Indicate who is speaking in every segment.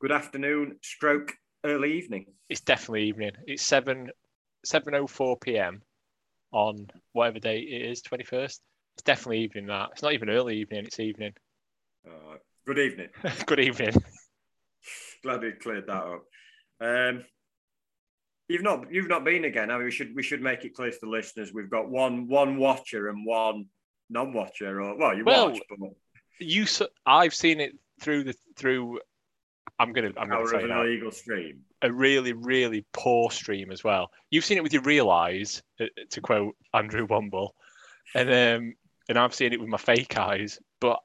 Speaker 1: good afternoon, stroke early evening.
Speaker 2: It's definitely evening. It's seven seven oh four p.m. on whatever day it is, twenty first. It's definitely evening. That it's not even early evening. It's evening.
Speaker 1: Uh, good evening.
Speaker 2: good evening.
Speaker 1: Glad we cleared that up. Um, you've not you've not been again. I mean, we should we should make it clear to the listeners. We've got one one watcher and one non-watcher. Or well, you
Speaker 2: Well,
Speaker 1: watch, but
Speaker 2: You, I've seen it through the through. I'm gonna I'm
Speaker 1: power
Speaker 2: gonna say
Speaker 1: of an
Speaker 2: that.
Speaker 1: illegal stream.
Speaker 2: a really, really poor stream as well. You've seen it with your real eyes, uh, to quote Andrew Womble, and um, and I've seen it with my fake eyes. But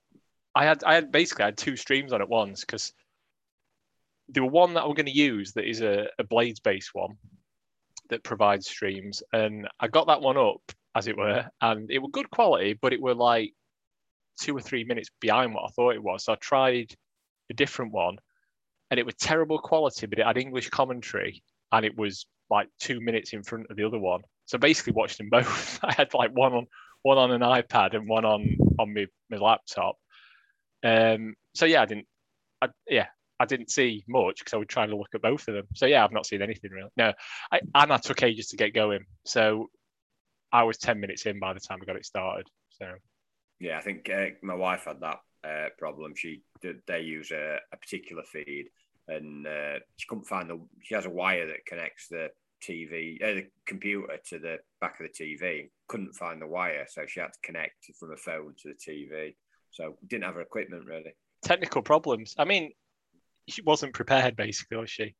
Speaker 2: I had, I had basically I had two streams on at once because there were one that I'm going to use that is a, a Blades based one that provides streams, and I got that one up as it were, and it were good quality, but it were like two or three minutes behind what I thought it was. So I tried a different one and it was terrible quality, but it had English commentary, and it was like two minutes in front of the other one. So basically, watched them both. I had like one on one on an iPad and one on on my, my laptop. Um, so yeah, I didn't. I, yeah, I didn't see much because I was trying to look at both of them. So yeah, I've not seen anything really. No, I, and I took ages to get going. So I was ten minutes in by the time I got it started. So
Speaker 1: Yeah, I think uh, my wife had that uh, problem. She they use a, a particular feed, and uh, she couldn't find the. She has a wire that connects the TV, uh, the computer to the back of the TV. Couldn't find the wire, so she had to connect from a phone to the TV. So didn't have her equipment really.
Speaker 2: technical problems. I mean, she wasn't prepared basically, was she?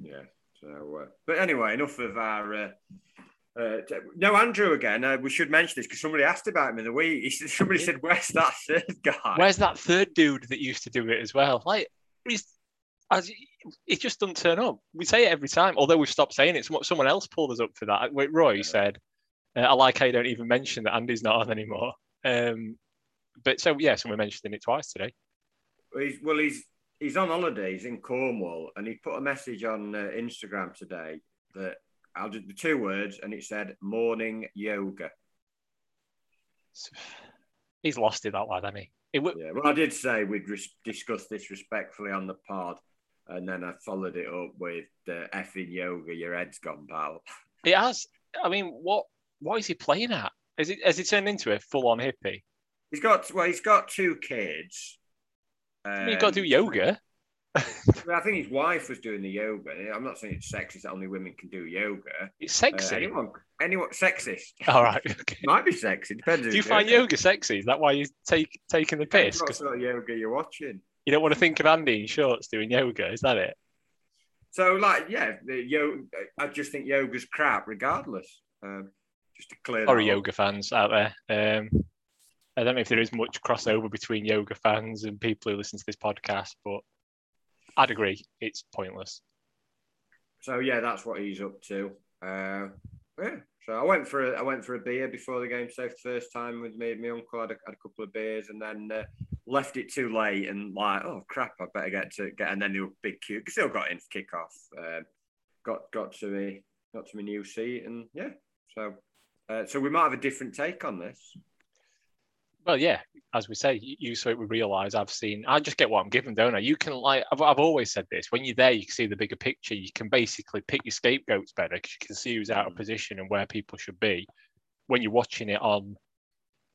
Speaker 1: Yeah. So, uh, but anyway, enough of our. Uh, no, Andrew again. Uh, we should mention this because somebody asked about him in the week. He, said- somebody said, "Where's that third guy?"
Speaker 2: Where's that third dude that used to do it as well? Like, he's, as he just doesn't turn up. We say it every time, although we've stopped saying it. Someone, someone else pulled us up for that. Wait, Roy
Speaker 1: Yeah.
Speaker 2: said, uh, "I like how you don't even mention that Andy's not on anymore." Um, but so yes, so we're mentioning it twice today.
Speaker 1: Well, he's, well, he's he's on holidays in Cornwall, and he put a message on uh, Instagram today that I'll do the two words, and it said "morning yoga."
Speaker 2: He's lost it that lad, hasn't he? It, w-
Speaker 1: Yeah, well, I did say we'd res- discuss this respectfully on the pod, and then I followed it up with the effing yoga. Your head's gone, pal.
Speaker 2: it has. I mean, what what is he playing at? Is it has it turned into a full on hippie?
Speaker 1: He's got well, he's got two kids.
Speaker 2: I mean, you've got to do
Speaker 1: Um,
Speaker 2: yoga.
Speaker 1: Well, I think his wife was doing the yoga. I'm not saying it's sexist that only women can do yoga.
Speaker 2: It's
Speaker 1: Uh, anyone, anyone, sexist.
Speaker 2: All right. Okay.
Speaker 1: Might be sexy. Depends.
Speaker 2: Do you find
Speaker 1: it.
Speaker 2: yoga sexy? Is that why you're take, taking the piss?
Speaker 1: What sort of yoga you're watching?
Speaker 2: you don't want to think of Andy in shorts doing yoga. Is that it?
Speaker 1: So, like, yeah, the yoga. I just think yoga's crap, regardless. Um, just to clear.
Speaker 2: Sorry, yoga fans out there. Um, I don't know if there is much crossover between yoga fans and people who listen to this podcast, but I'd agree it's pointless.
Speaker 1: So yeah, that's what he's up to. Uh, yeah. So I went for a, I went for a beer before the game. Safe first time with me. My uncle had a, had a couple of beers and then uh, left it too late and like, oh crap, I better get to get. And then the big queue. Still got in for kickoff. Um, got got to me got to my new seat and yeah. So uh, so we might have a different take on this.
Speaker 2: Well, yeah, as we say, you, you so it would realise I've seen. I just get what I'm given, don't I? You can like I've, I've always said this. When you're there, you can see the bigger picture. You can basically pick your scapegoats better because you can see who's out of
Speaker 1: Mm.
Speaker 2: position and where people should be. When you're watching it on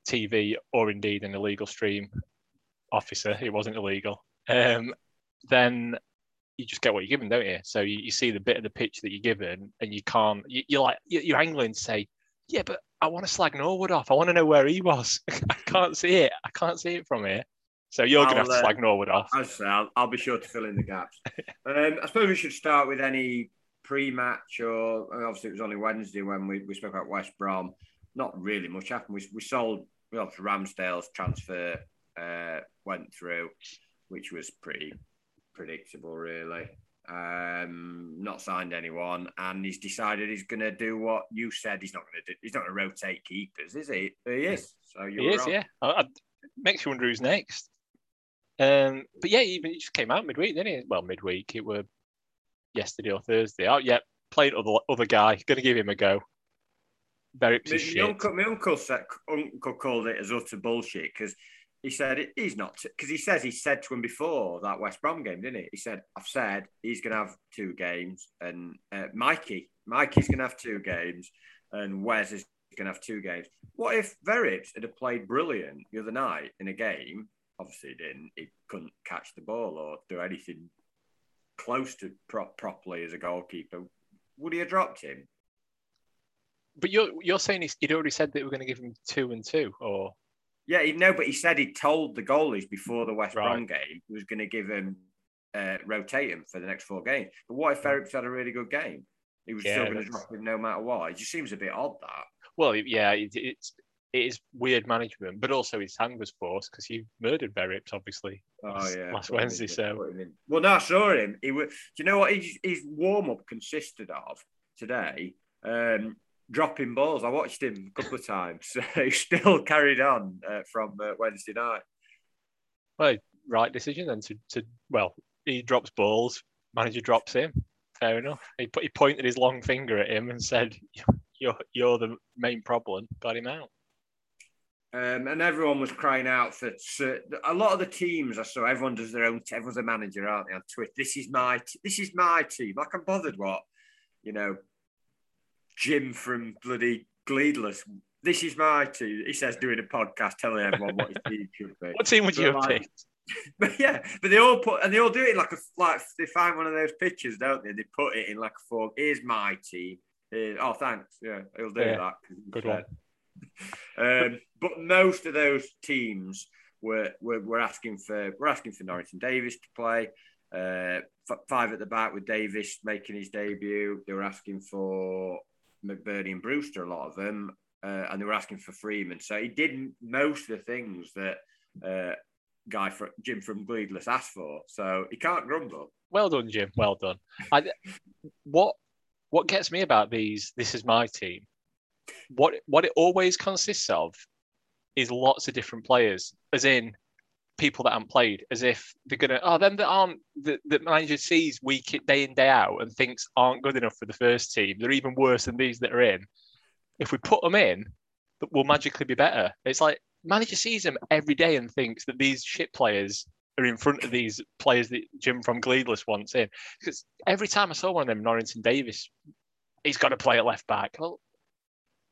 Speaker 2: TV or indeed an illegal stream, officer, it wasn't illegal. Um, then you just get what you're given, don't you? So you, you see the bit of the pitch that you're given, and you can't. You, you're like you- you're angling to say, yeah, but I want to slag Norwood off. I want to know where he was. I can't see it. I can't see it from here. So you're going to have to
Speaker 1: uh,
Speaker 2: slag Norwood off.
Speaker 1: As I say, I'll, I'll be sure to fill in the gaps. um, I suppose we should start with any pre-match, or obviously it was only Wednesday when we, we spoke about West Brom. Not really much happened. We, we sold, well, Ramsdale's transfer uh, went through, which was pretty predictable, really. Um, not signed anyone, and he's decided he's going to do what you said he's not going to do. He's not going to rotate keepers, is he? He is. So you
Speaker 2: He is, yeah. I, I, makes you wonder who's next. Um, but yeah, even he just came out midweek, didn't he? Well, midweek. It were yesterday or Thursday. Oh, yeah, played other other guy. Going to give him a go. Very
Speaker 1: My,
Speaker 2: shit.
Speaker 1: my uncle, my uncle, said, uncle called it as utter bullshit because he said he's not because he says he said to him before that West Brom game, didn't he? He said, "I've said he's going to have two games, and uh, Mikey, Mikey's going to have two games, and Wes is going to have two games." What if Verrips had played brilliant the other night in a game? Obviously, he didn't. He couldn't catch the ball or do anything close to pro- properly as a goalkeeper. Would he have dropped him?
Speaker 2: But you're you're saying he'd already said that we're going to give him two and two, or
Speaker 1: yeah, he, no, but he said he told the goalies before the West right. Brom game he was going to give him uh, rotate him for the next four games. But what if Verrips had a really good game? He was yeah, still going to drop him no matter what. It just seems a bit odd that.
Speaker 2: Well, yeah, it, it's it is weird management, but also his hand was forced because he murdered Verrips, obviously. Oh last, yeah, last Wednesday. So
Speaker 1: well, no, I saw him. He was. Do you know what his, his warm up consisted of today? Um, dropping balls. I watched him a couple of times. So he still carried on uh, from uh, Wednesday night.
Speaker 2: Well, right decision then to, to well, he drops balls, manager drops him. Fair enough. He put he pointed his long finger at him and said, "You're you're the main problem." Got him out.
Speaker 1: Um, and everyone was crying out for a lot of the teams I saw. Everyone does their own. Everyone's a manager, aren't they? On Twitter, this is my this is my team. Like I'm bothered what you know Jim from bloody Gleadless. This is my team. He says doing a podcast telling everyone what his team should be.
Speaker 2: What team would you have like, picked?
Speaker 1: But yeah, but they all put and they all do it in like a like they find one of those pictures, don't they? They put it in like a form. Here's my team. Here's, oh, thanks. Yeah, he'll do yeah, that.
Speaker 2: Good one.
Speaker 1: um, but most of those teams were, were were asking for we're asking for Norrington Davies to play. Uh, five at the back with Davies making his debut. They were asking for McBurnie and Brewster, a lot of them, uh, and they were asking for Freeman. So he did most of the things that uh, guy for Jim from Gleadless asked for. So he can't grumble.
Speaker 2: Well done, Jim. Well done. I, what what gets me about these? This is my team. What what it always consists of is lots of different players, as in people that haven't played as if they're gonna oh them that aren't that, that manager sees week day in day out and thinks aren't good enough for the first team they're even worse than these that are in. If we put them in that will magically be better. It's like manager sees them every day and thinks that these shit players are in front of these players that Jim from Gleadless wants in. Because every time I saw one of them Norrington Davies he's got to play at left back. Well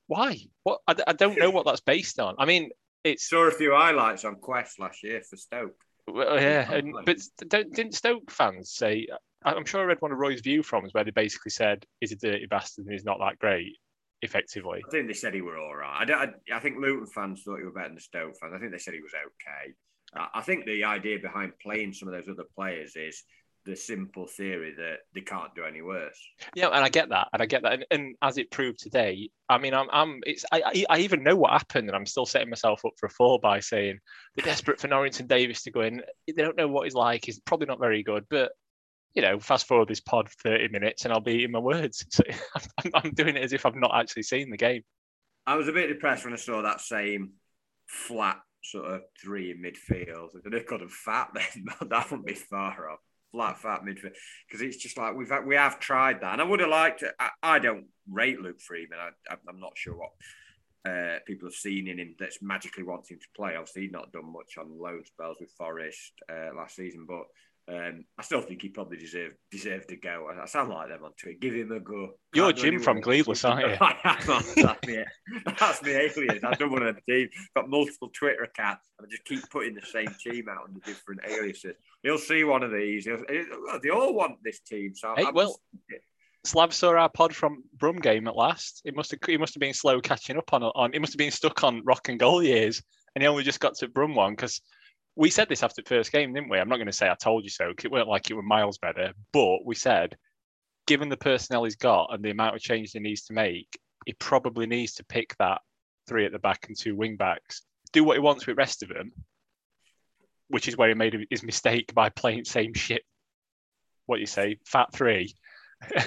Speaker 2: why? What I, I don't know what that's based on. I mean it's
Speaker 1: saw a few highlights on Quest last year for Stoke.
Speaker 2: Well, yeah, and, but didn't Stoke fans say? I'm sure I read one of Roy's view from where they basically said he's a dirty bastard and he's not that great. Effectively,
Speaker 1: I think they said he were all right. I, I, I think Luton fans thought he was better than Stoke fans. I think they said he was okay. I, I think the idea behind playing some of those other players is the simple theory that they can't do any worse.
Speaker 2: Yeah, and I get that, and I get that, and, and as it proved today, I mean, I'm, I'm, it's, I, I even know what happened, and I'm still setting myself up for a fall by saying they're desperate for Norrington Davies to go in. They don't know what he's like. He's probably not very good, but you know, fast forward this pod 30 minutes, and I'll be in my words. So I'm, I'm doing it as if I've not actually seen the game.
Speaker 1: I was a bit depressed when I saw that same flat sort of three in midfield. If they could have got a fat, then that wouldn't be far off flat fat midfield because it's just like we've we have tried that, and I would have liked. To, I, I don't rate Luke Freeman. I, am not sure what uh, people have seen in him that's magically wanting to play. Obviously, he's not done much on loan spells with Forest uh, last season, but um, I still think he probably deserved deserved to go. I, sound like them on Twitter. Give him a go.
Speaker 2: You're Jim from Gleadless, aren't you?
Speaker 1: that's me. That's me alias. I've done one of the team. Got multiple Twitter accounts. I just keep putting the same team out under different aliases. He'll see one of these. He'll, they all want this team. So
Speaker 2: hey, well, Slav saw our pod from Brum game at last. It must have he must have been slow catching up on on. He must have been stuck on rock and goal years, and he only just got to Brum one because we said this after the first game, didn't we? I'm not going to say I told you so. It weren't like it were miles better, but we said, given the personnel he's got and the amount of change he needs to make, he probably needs to pick that three at the back and two wing backs. Do what he wants with the rest of them, which is where he made his mistake by playing same shit. What you say, fat three,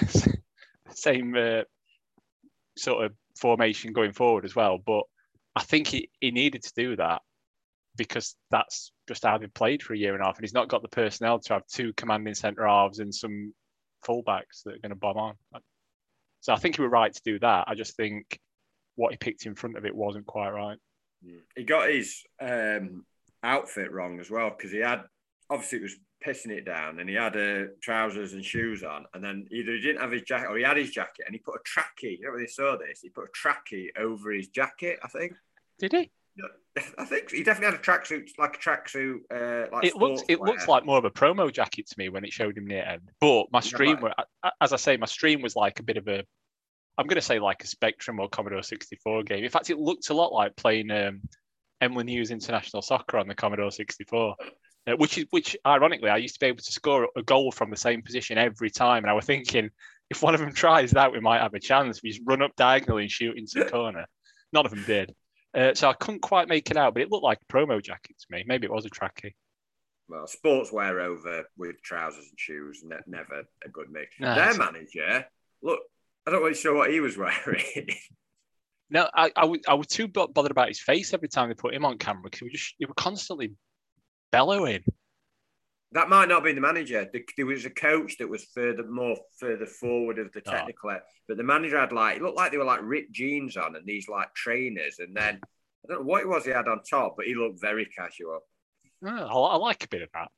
Speaker 2: same uh, sort of formation going forward as well. But I think he, he needed to do that because that's just how they've played for a year and a half, and he's not got the personnel to have two commanding centre halves and some fullbacks that are going to bomb on. So I think he was right to do that. I just think what he picked in front of it wasn't quite right.
Speaker 1: He got his um, outfit wrong as well because he had obviously it was pissing it down and he had uh, trousers and shoes on and then either he didn't have his jacket or he had his jacket and he put a trackie. You know when they saw this, he put a trackie over his jacket. I think.
Speaker 2: Did he?
Speaker 1: I think he definitely had a tracksuit, like a tracksuit. Uh, like
Speaker 2: it looks it looks like more of a promo jacket to me when it showed him near end. But my stream, yeah, as I say, my stream was like a bit of a. I'm going to say like a Spectrum or Commodore 64 game. In fact, it looked a lot like playing um, Emlyn Hughes International Soccer on the Commodore 64. Uh, which is which ironically I used to be able to score a goal from the same position every time, and I was thinking if one of them tries that, we might have a chance. We just run up diagonally and shoot into the corner. None of them did. Uh, so I couldn't quite make it out, but it looked like a promo jacket to me. Maybe it was a trackie.
Speaker 1: Well, sportswear over with trousers and shoes, ne- never a good mix. No, Their manager, look, I don't really sure what he was wearing.
Speaker 2: no, I, I, was, I was too bothered about his face every time they put him on camera because he was just he was constantly bellowing.
Speaker 1: That might not be the manager. There was a coach that was further more further forward of the oh. technical, oh. but the manager had like it looked like they were like ripped jeans on and these like trainers, and then I don't know what it was he had on top, but he looked very casual.
Speaker 2: Oh, I, like a bit of that.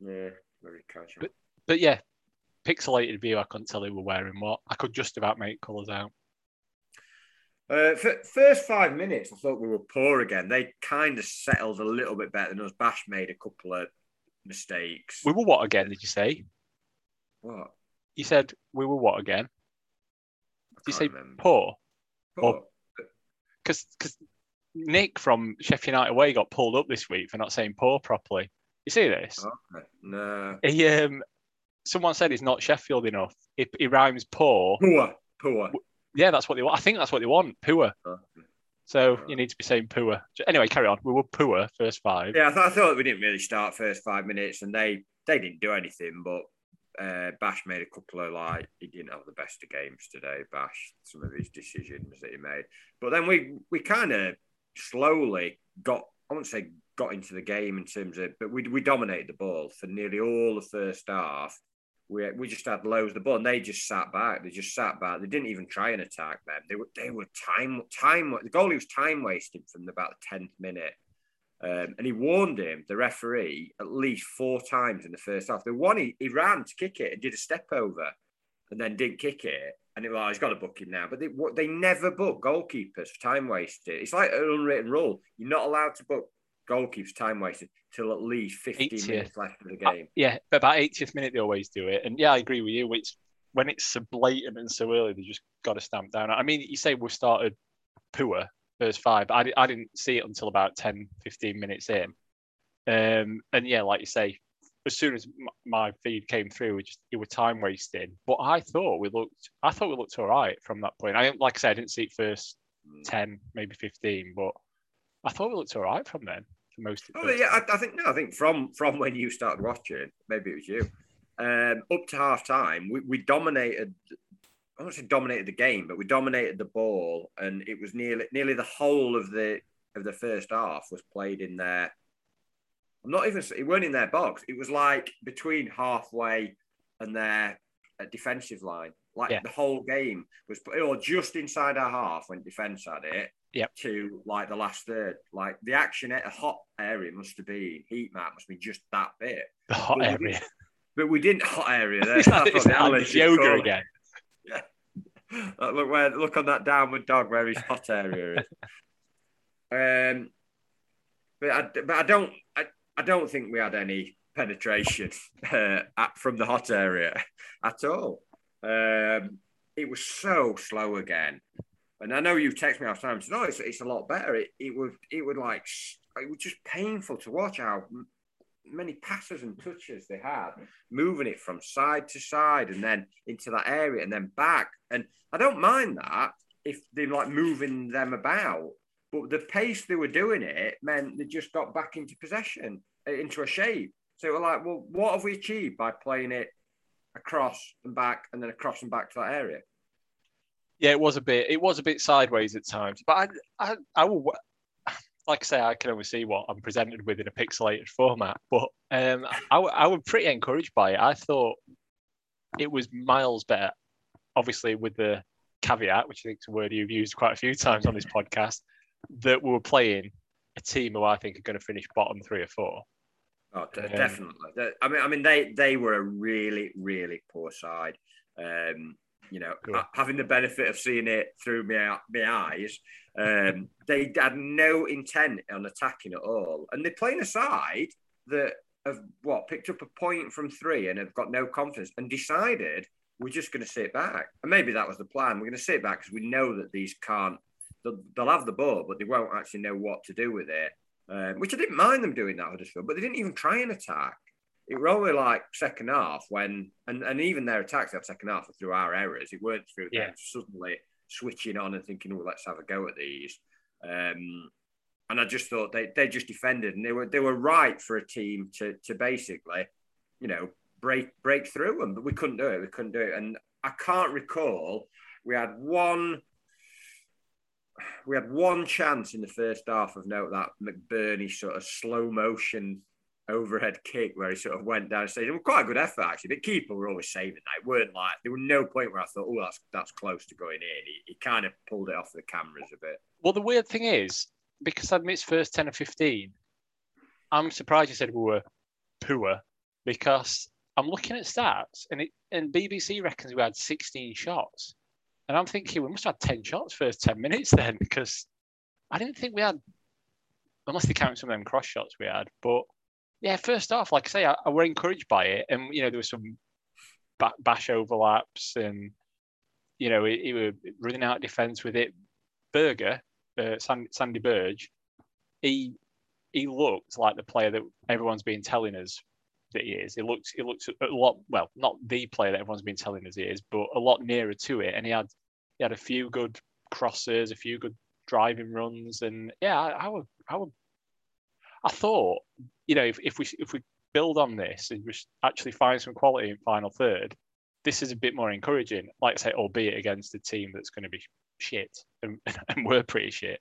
Speaker 1: Yeah, very casual.
Speaker 2: But, but yeah, pixelated view. I couldn't tell who were wearing what. I could just about make colours out.
Speaker 1: Uh, first five minutes, I thought we were poor again. They kind of settled a little bit better than us. Bash made a couple of mistakes.
Speaker 2: We were what again? Did you say?
Speaker 1: What?
Speaker 2: You said we were what again? Did you say remember. poor?
Speaker 1: Poor.
Speaker 2: Because because Nick from Sheffield United Way got pulled up this week for not saying poor properly. You see this?
Speaker 1: Okay. No.
Speaker 2: He um, someone said he's not Sheffield enough. He, he rhymes poor.
Speaker 1: Poor. Poor.
Speaker 2: Yeah, that's what they want. I think that's what they want. Poor. Okay. So you need to be saying poor. Anyway, carry on. We were poor first five.
Speaker 1: Yeah, I, th- I thought we didn't really start first five minutes, and they they didn't do anything. But uh, Bash made a couple of like he didn't have the best of games today. Bash some of his decisions that he made, but then we we kind of slowly got I wouldn't say got into the game in terms of, but we we dominated the ball for nearly all the first half we, we just had loads of the ball and they just sat back. They just sat back. They didn't even try and attack them. They were they were time time the goalie was time wasting from about the tenth minute. Um, and he warned him, the referee, at least four times in the first half. The one he, he ran to kick it and did a step over and then didn't kick it. And it, well, he's got to book him now. But they, they never book goalkeepers for time wasted. It's like an unwritten rule. You're not allowed to book goalkeepers time wasted till at least 15 80th. minutes left of the uh, game.
Speaker 2: Yeah, but about 80th minute they always do it. And yeah, I agree with you. It's when it's so blatant and so early, they just got to stamp down. I mean, you say we started poor first five. but I, I didn't see it until about 10, 15 minutes in. Um, and yeah, like you say, as soon as my feed came through, we just it was time wasting. But I thought we looked, I thought we looked all right from that point. I like I said, I didn't see it first mm. ten, maybe fifteen, but I thought we looked all right from then for most.
Speaker 1: Of oh yeah, I, I, think no, I think from from when you started watching, maybe it was you, um, up to half time, we, we dominated. I won't say dominated the game, but we dominated the ball, and it was nearly nearly the whole of the of the first half was played in there. I'm not even. It weren't in their box. It was like between halfway and their uh, defensive line. Like yeah. the whole game was, or just inside our half when defense had it,
Speaker 2: yep.
Speaker 1: to like the last third. Like the action at a hot area must have been heat map must be just that bit.
Speaker 2: The hot but area.
Speaker 1: But we didn't hot area there.
Speaker 2: it's yoga again.
Speaker 1: Yeah. look where look on that downward dog where his hot area is. um, but I, but I don't I, I don't think we had any penetration uh, at, from the hot area at all. Um, it was so slow again. And I know you've texted me after time. No, it's, it's a lot better. It, it would it would like it was just painful to watch how many passes and touches they had, moving it from side to side and then into that area and then back. And I don't mind that if they're like moving them about, but the pace they were doing it meant they just got back into possession, uh, into a shape. So we're like, well, what have we achieved by playing it across and back and then across and back to that area?
Speaker 2: Yeah, it was a bit. It was a bit sideways at times, but I, I, I will. Like I say, I can only see what I'm presented with in a pixelated format, but um, I, I was pretty encouraged by it. I thought it was miles better. Obviously, with the caveat, which I think is a word you've used quite a few times on this podcast, that we were playing a team who I think are going to finish bottom three or four.
Speaker 1: Oh, um, definitely. I mean, I mean, they they were a really, really poor side. Um, you know, cool. having the benefit of seeing it through my, my eyes, um, they had no intent on attacking at all. And they're playing a side that have what picked up a point from three and have got no confidence and decided we're just going to sit back. And maybe that was the plan. We're going to sit back because we know that these can't. They'll, they'll, have the ball, but they won't actually know what to do with it. Um, which I didn't mind them doing that Huddersfield, but they didn't even try and attack. It was only like second half when, and, and even their attacks that second half were through our errors. It weren't through yeah. them suddenly switching on and thinking, "Oh, let's have a go at these." Um, and I just thought they, they just defended, and they were they were right for a team to to basically, you know, break break through them, but we couldn't do it. We couldn't do it, and I can't recall we had one. We had one chance in the first half of note that McBurnie sort of slow motion overhead kick where he sort of went down stage. It was quite a good effort actually. The keeper were always saving that. It weren't like there was no point where I thought, oh, that's that's close to going in. He, he kind of pulled it off the cameras a bit.
Speaker 2: Well, the weird thing is because I'd missed first ten or fifteen. I'm surprised you said we were poor because I'm looking at stats and it and BBC reckons we had 16 shots. And I'm thinking we must have had 10 shots first 10 minutes then because I didn't think we had, unless they count some of them cross shots we had. But yeah, first off, like I say, I, I were encouraged by it. And, you know, there was some bash overlaps and, you know, he, were running out defence with it. Berge, uh, Sander, Sander Berge, he he looked like the player that everyone's been telling us that he is. He looks he looks a lot well, not the player that everyone's been telling us he is, but a lot nearer to it. And he had he had a few good crosses, a few good driving runs, and yeah, I, I would I would I thought you know if, if we if we build on this and we actually find some quality in final third, this is a bit more encouraging. Like I say, albeit against a team that's going to be shit, and, and we're pretty shit.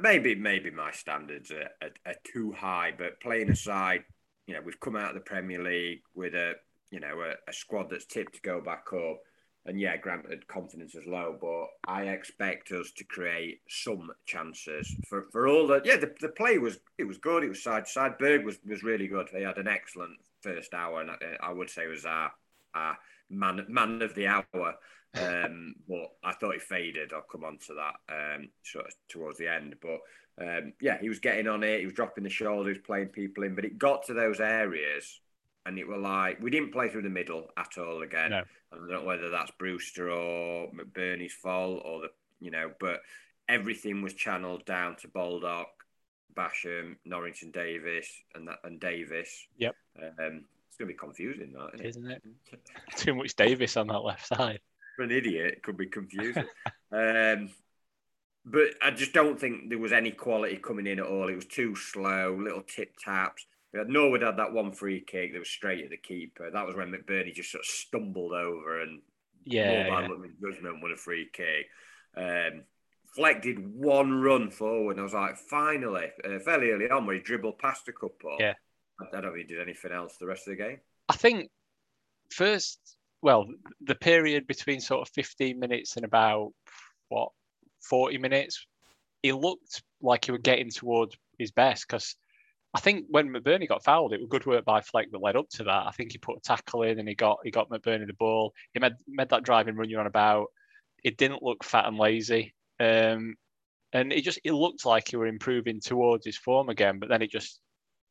Speaker 1: Maybe maybe my standards are, are, are too high, but playing aside you know, we've come out of the Premier League with a, you know, a, a squad that's tipped to go back up. And yeah, granted, confidence is low, but I expect us to create some chances for, for all that. Yeah, the, the play was it was good. It was side side. Berg was, was really good. He had an excellent first hour, and I, I would say was our, our man man of the hour. Um, but I thought he faded. I'll come on to that um, sort of towards the end. But um, yeah, he was getting on it. He was dropping the shoulders, playing people in. But it got to those areas, and it were like we didn't play through the middle at all again. No. I don't know whether that's Brewster or McBurnie's fault or the you know, but everything was channeled down to Baldock, Basham, Norrington Davies, and that and Davies.
Speaker 2: Yep.
Speaker 1: Um, it's going to be confusing, that isn't,
Speaker 2: isn't it? Too much Davies on that left side.
Speaker 1: For an idiot, it could be confusing. um, but I just don't think there was any quality coming in at all. It was too slow, little tip taps. Norwood had that one free kick that was straight at the keeper. That was when McBurnie just sort of stumbled over and
Speaker 2: yeah, more
Speaker 1: yeah. judgment won a free kick. Um, Fleck did one run forward, and I was like, finally, uh, fairly early on, where he dribbled past a couple.
Speaker 2: Yeah,
Speaker 1: I don't think he did anything else the rest of the game.
Speaker 2: I think first, well, the period between sort of 15 minutes and about what 40 minutes, he looked like he was getting towards his best because I think when McBurnie got fouled, it was good work by Fleck that led up to that. I think he put a tackle in and he got he got McBurnie the ball. He made made that driving run you're on about. It didn't look fat and lazy. Um, and it just it looked like he were improving towards his form again, but then it just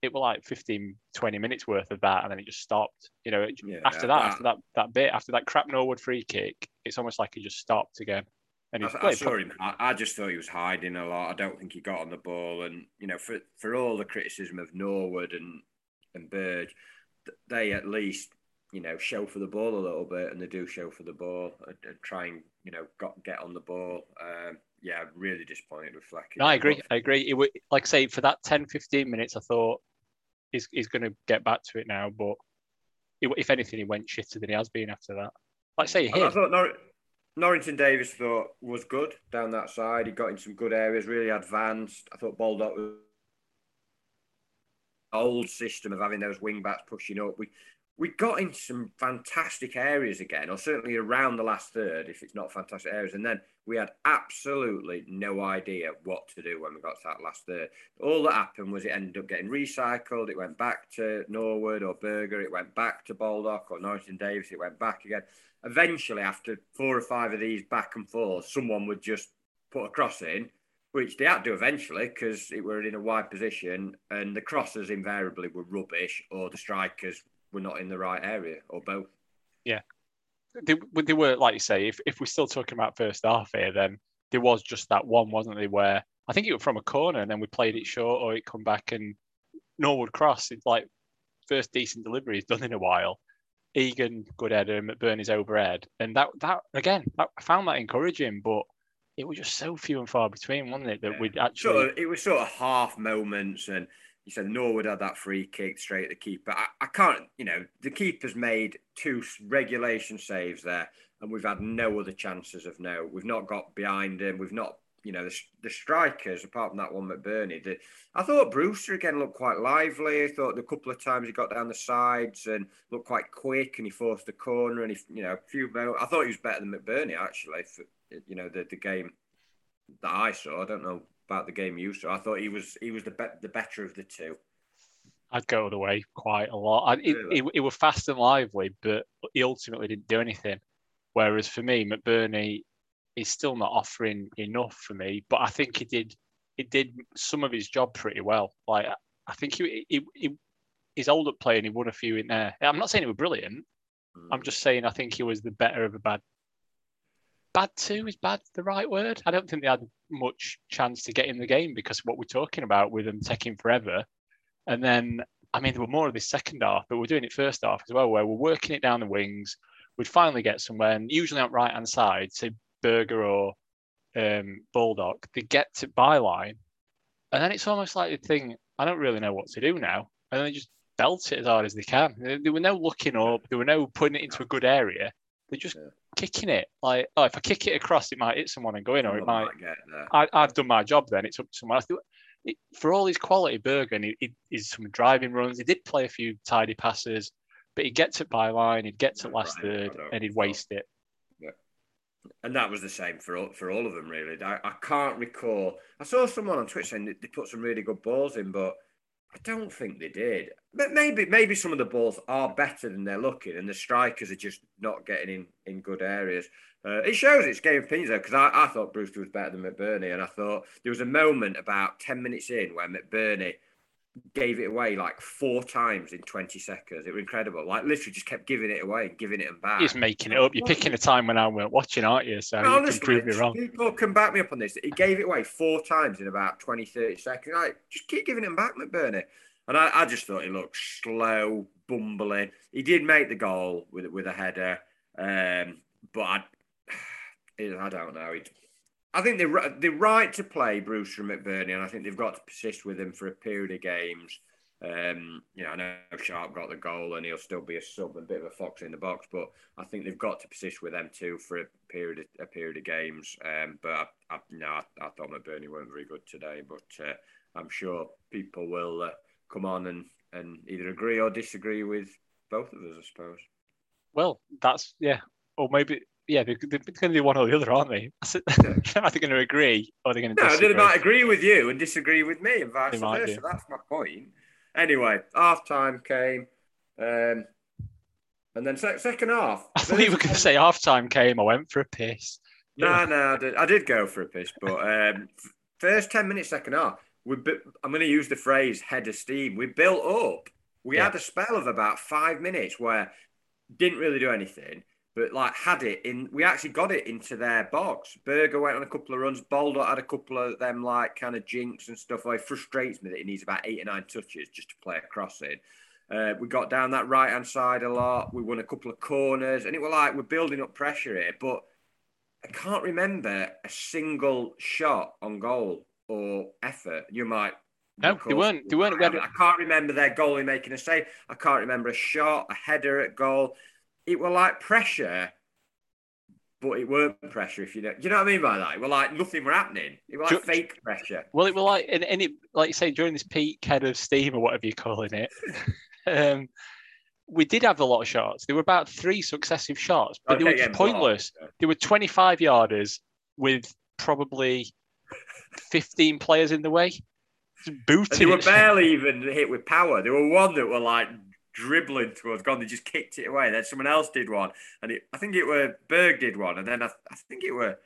Speaker 2: it was like 15, 20 minutes worth of that, and then it just stopped. You know, yeah, after that, after that that bit, after that crap Norwood free kick, it's almost like he just stopped again.
Speaker 1: And I, I saw him. I, I, just thought he was hiding a lot. I don't think he got on the ball. And you know, for for all the criticism of Norwood and and Berge, they at least you know show for the ball a little bit, and they do show for the ball and, and try and you know got get on the ball. Um, yeah, really disappointed with Fleck.
Speaker 2: No, I agree. I agree. It would, like I say, for that 10, 15 minutes, I thought he's, he's going to get back to it now. But it, if anything, he went shitter than he has been after that. Like I say,
Speaker 1: I thought Nor- Norrington Davies thought was good down that side. He got in some good areas, really advanced. I thought Baldock was old system of having those wing backs pushing up. We we got into some fantastic areas again, or certainly around the last third, if it's not fantastic areas. And then we had absolutely no idea what to do when we got to that last third. All that happened was it ended up getting recycled. It went back to Norwood or Berge. It went back to Baldock or Norrington Davies. It went back again. Eventually, after four or five of these back and forth, someone would just put a cross in, which they had to eventually because it were in a wide position, and the crosses invariably were rubbish, or the strikers were not in the right area, or both.
Speaker 2: Yeah, they, they were like you say. If if we're still talking about first half here, then there was just that one, wasn't there? Where I think it was from a corner, and then we played it short, or it come back and Norwood cross. It's like first decent delivery he's done in a while. Egan, good header, McBurnie's overhead, and that that again, that, I found that encouraging, but it was just so few and far between, wasn't it? That yeah. we'd actually.
Speaker 1: Sort of, it was sort of half moments, and you said Norwood had that free kick straight at the keeper. I, I can't, you know, the keeper's made two regulation saves there, and we've had no other chances of no. We've not got behind him. We've not, you know, the, the strikers apart from that one McBurnie, The, I thought Brewster again looked quite lively. I thought the couple of times he got down the sides and looked quite quick, and he forced the corner, and he, you know, a few. I thought he was better than McBurnie actually. For, you know, the the game that I saw. I don't know about the game you saw. I thought he was he was the be- the better of the two.
Speaker 2: I'd go the way quite a lot. I, really? it, it, it was fast and lively, but he ultimately didn't do anything. Whereas for me, McBurnie is still not offering enough for me. But I think he did he did some of his job pretty well. Like I think he, he, he he's old at playing. He won a few in there. I'm not saying he was brilliant. Mm. I'm just saying I think he was the better of a bad bad two is bad the right word? I don't think they had much chance to get in the game because what we're talking about with them taking forever. And then, I mean, there were more of this second half, but we're doing it first half as well, where we're working it down the wings. We'd finally get somewhere, and usually on right hand side, say Berge or um, Baldock, they get to byline, and then it's almost like the thing. I don't really know what to do now. And they just belt it as hard as they can. There were no looking up, there were no putting it into a good area. They're just yeah. kicking it. Like, oh, if I kick it across, it might hit someone and go in, or it might. I, have done my job. Then it's up to someone else. It, for all his quality, Bergen, he, he, he's some driving runs. He did play a few tidy passes, but he gets it by line. He'd get to last right, third, and he'd waste it.
Speaker 1: And that was the same for all, for all of them, really. I, I can't recall. I saw someone on Twitter saying they put some really good balls in, but I don't think they did. But maybe maybe some of the balls are better than they're looking, and the strikers are just not getting in in good areas. Uh, it shows its game opinions though, because I, I thought Brewster was better than McBurnie, and I thought there was a moment about ten minutes in where McBurnie gave it away like four times in 20 seconds. It was incredible. Like literally just kept giving it away and giving it and back.
Speaker 2: He's making it up. You're picking a time when I weren't watching, aren't you? So you can prove me wrong.
Speaker 1: People can back me up on this. He gave it away four times in about 20, 30 seconds. Like, just keep giving it back, McBurnie. And I, I just thought he looked slow, bumbling. He did make the goal with with a header, um, but I, I don't know. He, I think they're, they're right to play Brewster and McBurnie, and I think they've got to persist with him for a period of games. Um, you know, I know Sharp got the goal and he'll still be a sub and a bit of a fox in the box, but I think they've got to persist with them too for a period of, a period of games. Um, but I, I, know, I, I thought McBurnie weren't very good today, but uh, I'm sure people will uh, come on and, and either agree or disagree with both of us, I suppose.
Speaker 2: Well, that's yeah, or maybe yeah, they're, they're going to do one or the other, aren't they? Are they going to agree or are they going to? No,
Speaker 1: disagree? they might agree with you and disagree with me, and vice versa. That's my point. Anyway, half time came, um, and then se- second half.
Speaker 2: I thought you were going to say half time came. I went for a piss.
Speaker 1: No, no, I did, I did go for a piss, but um, first ten minutes, second half, we I'm going to use the phrase head of steam. We built up. We yeah. had a spell of about five minutes where didn't really do anything, but like had it in. We actually got it into their box. Berge went on a couple of runs. Baldock had a couple of them like kind of jinks and stuff. It frustrates me that he needs about eight or nine touches just to play a crossing. Uh, we got down that right hand side a lot. We won a couple of corners, and it was like we're building up pressure here. But I can't remember a single shot on goal or effort. You might.
Speaker 2: No, they weren't. They weren't.
Speaker 1: I, I can't remember their goalie making a save. I can't remember a shot, a header at goal. It was like pressure, but it weren't pressure. If you know, you know what I mean by that. Well, like nothing were happening. It was like fake pressure.
Speaker 2: Well, it was like, and, and it, like you say, during this peak head of steam or whatever you're calling it, um, we did have a lot of shots. There were about three successive shots, but they were
Speaker 1: yeah,
Speaker 2: pointless. There were 25 yarders with probably 15 players in the way.
Speaker 1: And
Speaker 2: booting
Speaker 1: they were barely even hit with power. There were one that were like dribbling towards God. They just kicked it away. Then someone else did one, and it, I think it were Berg did one, and then I, I think it were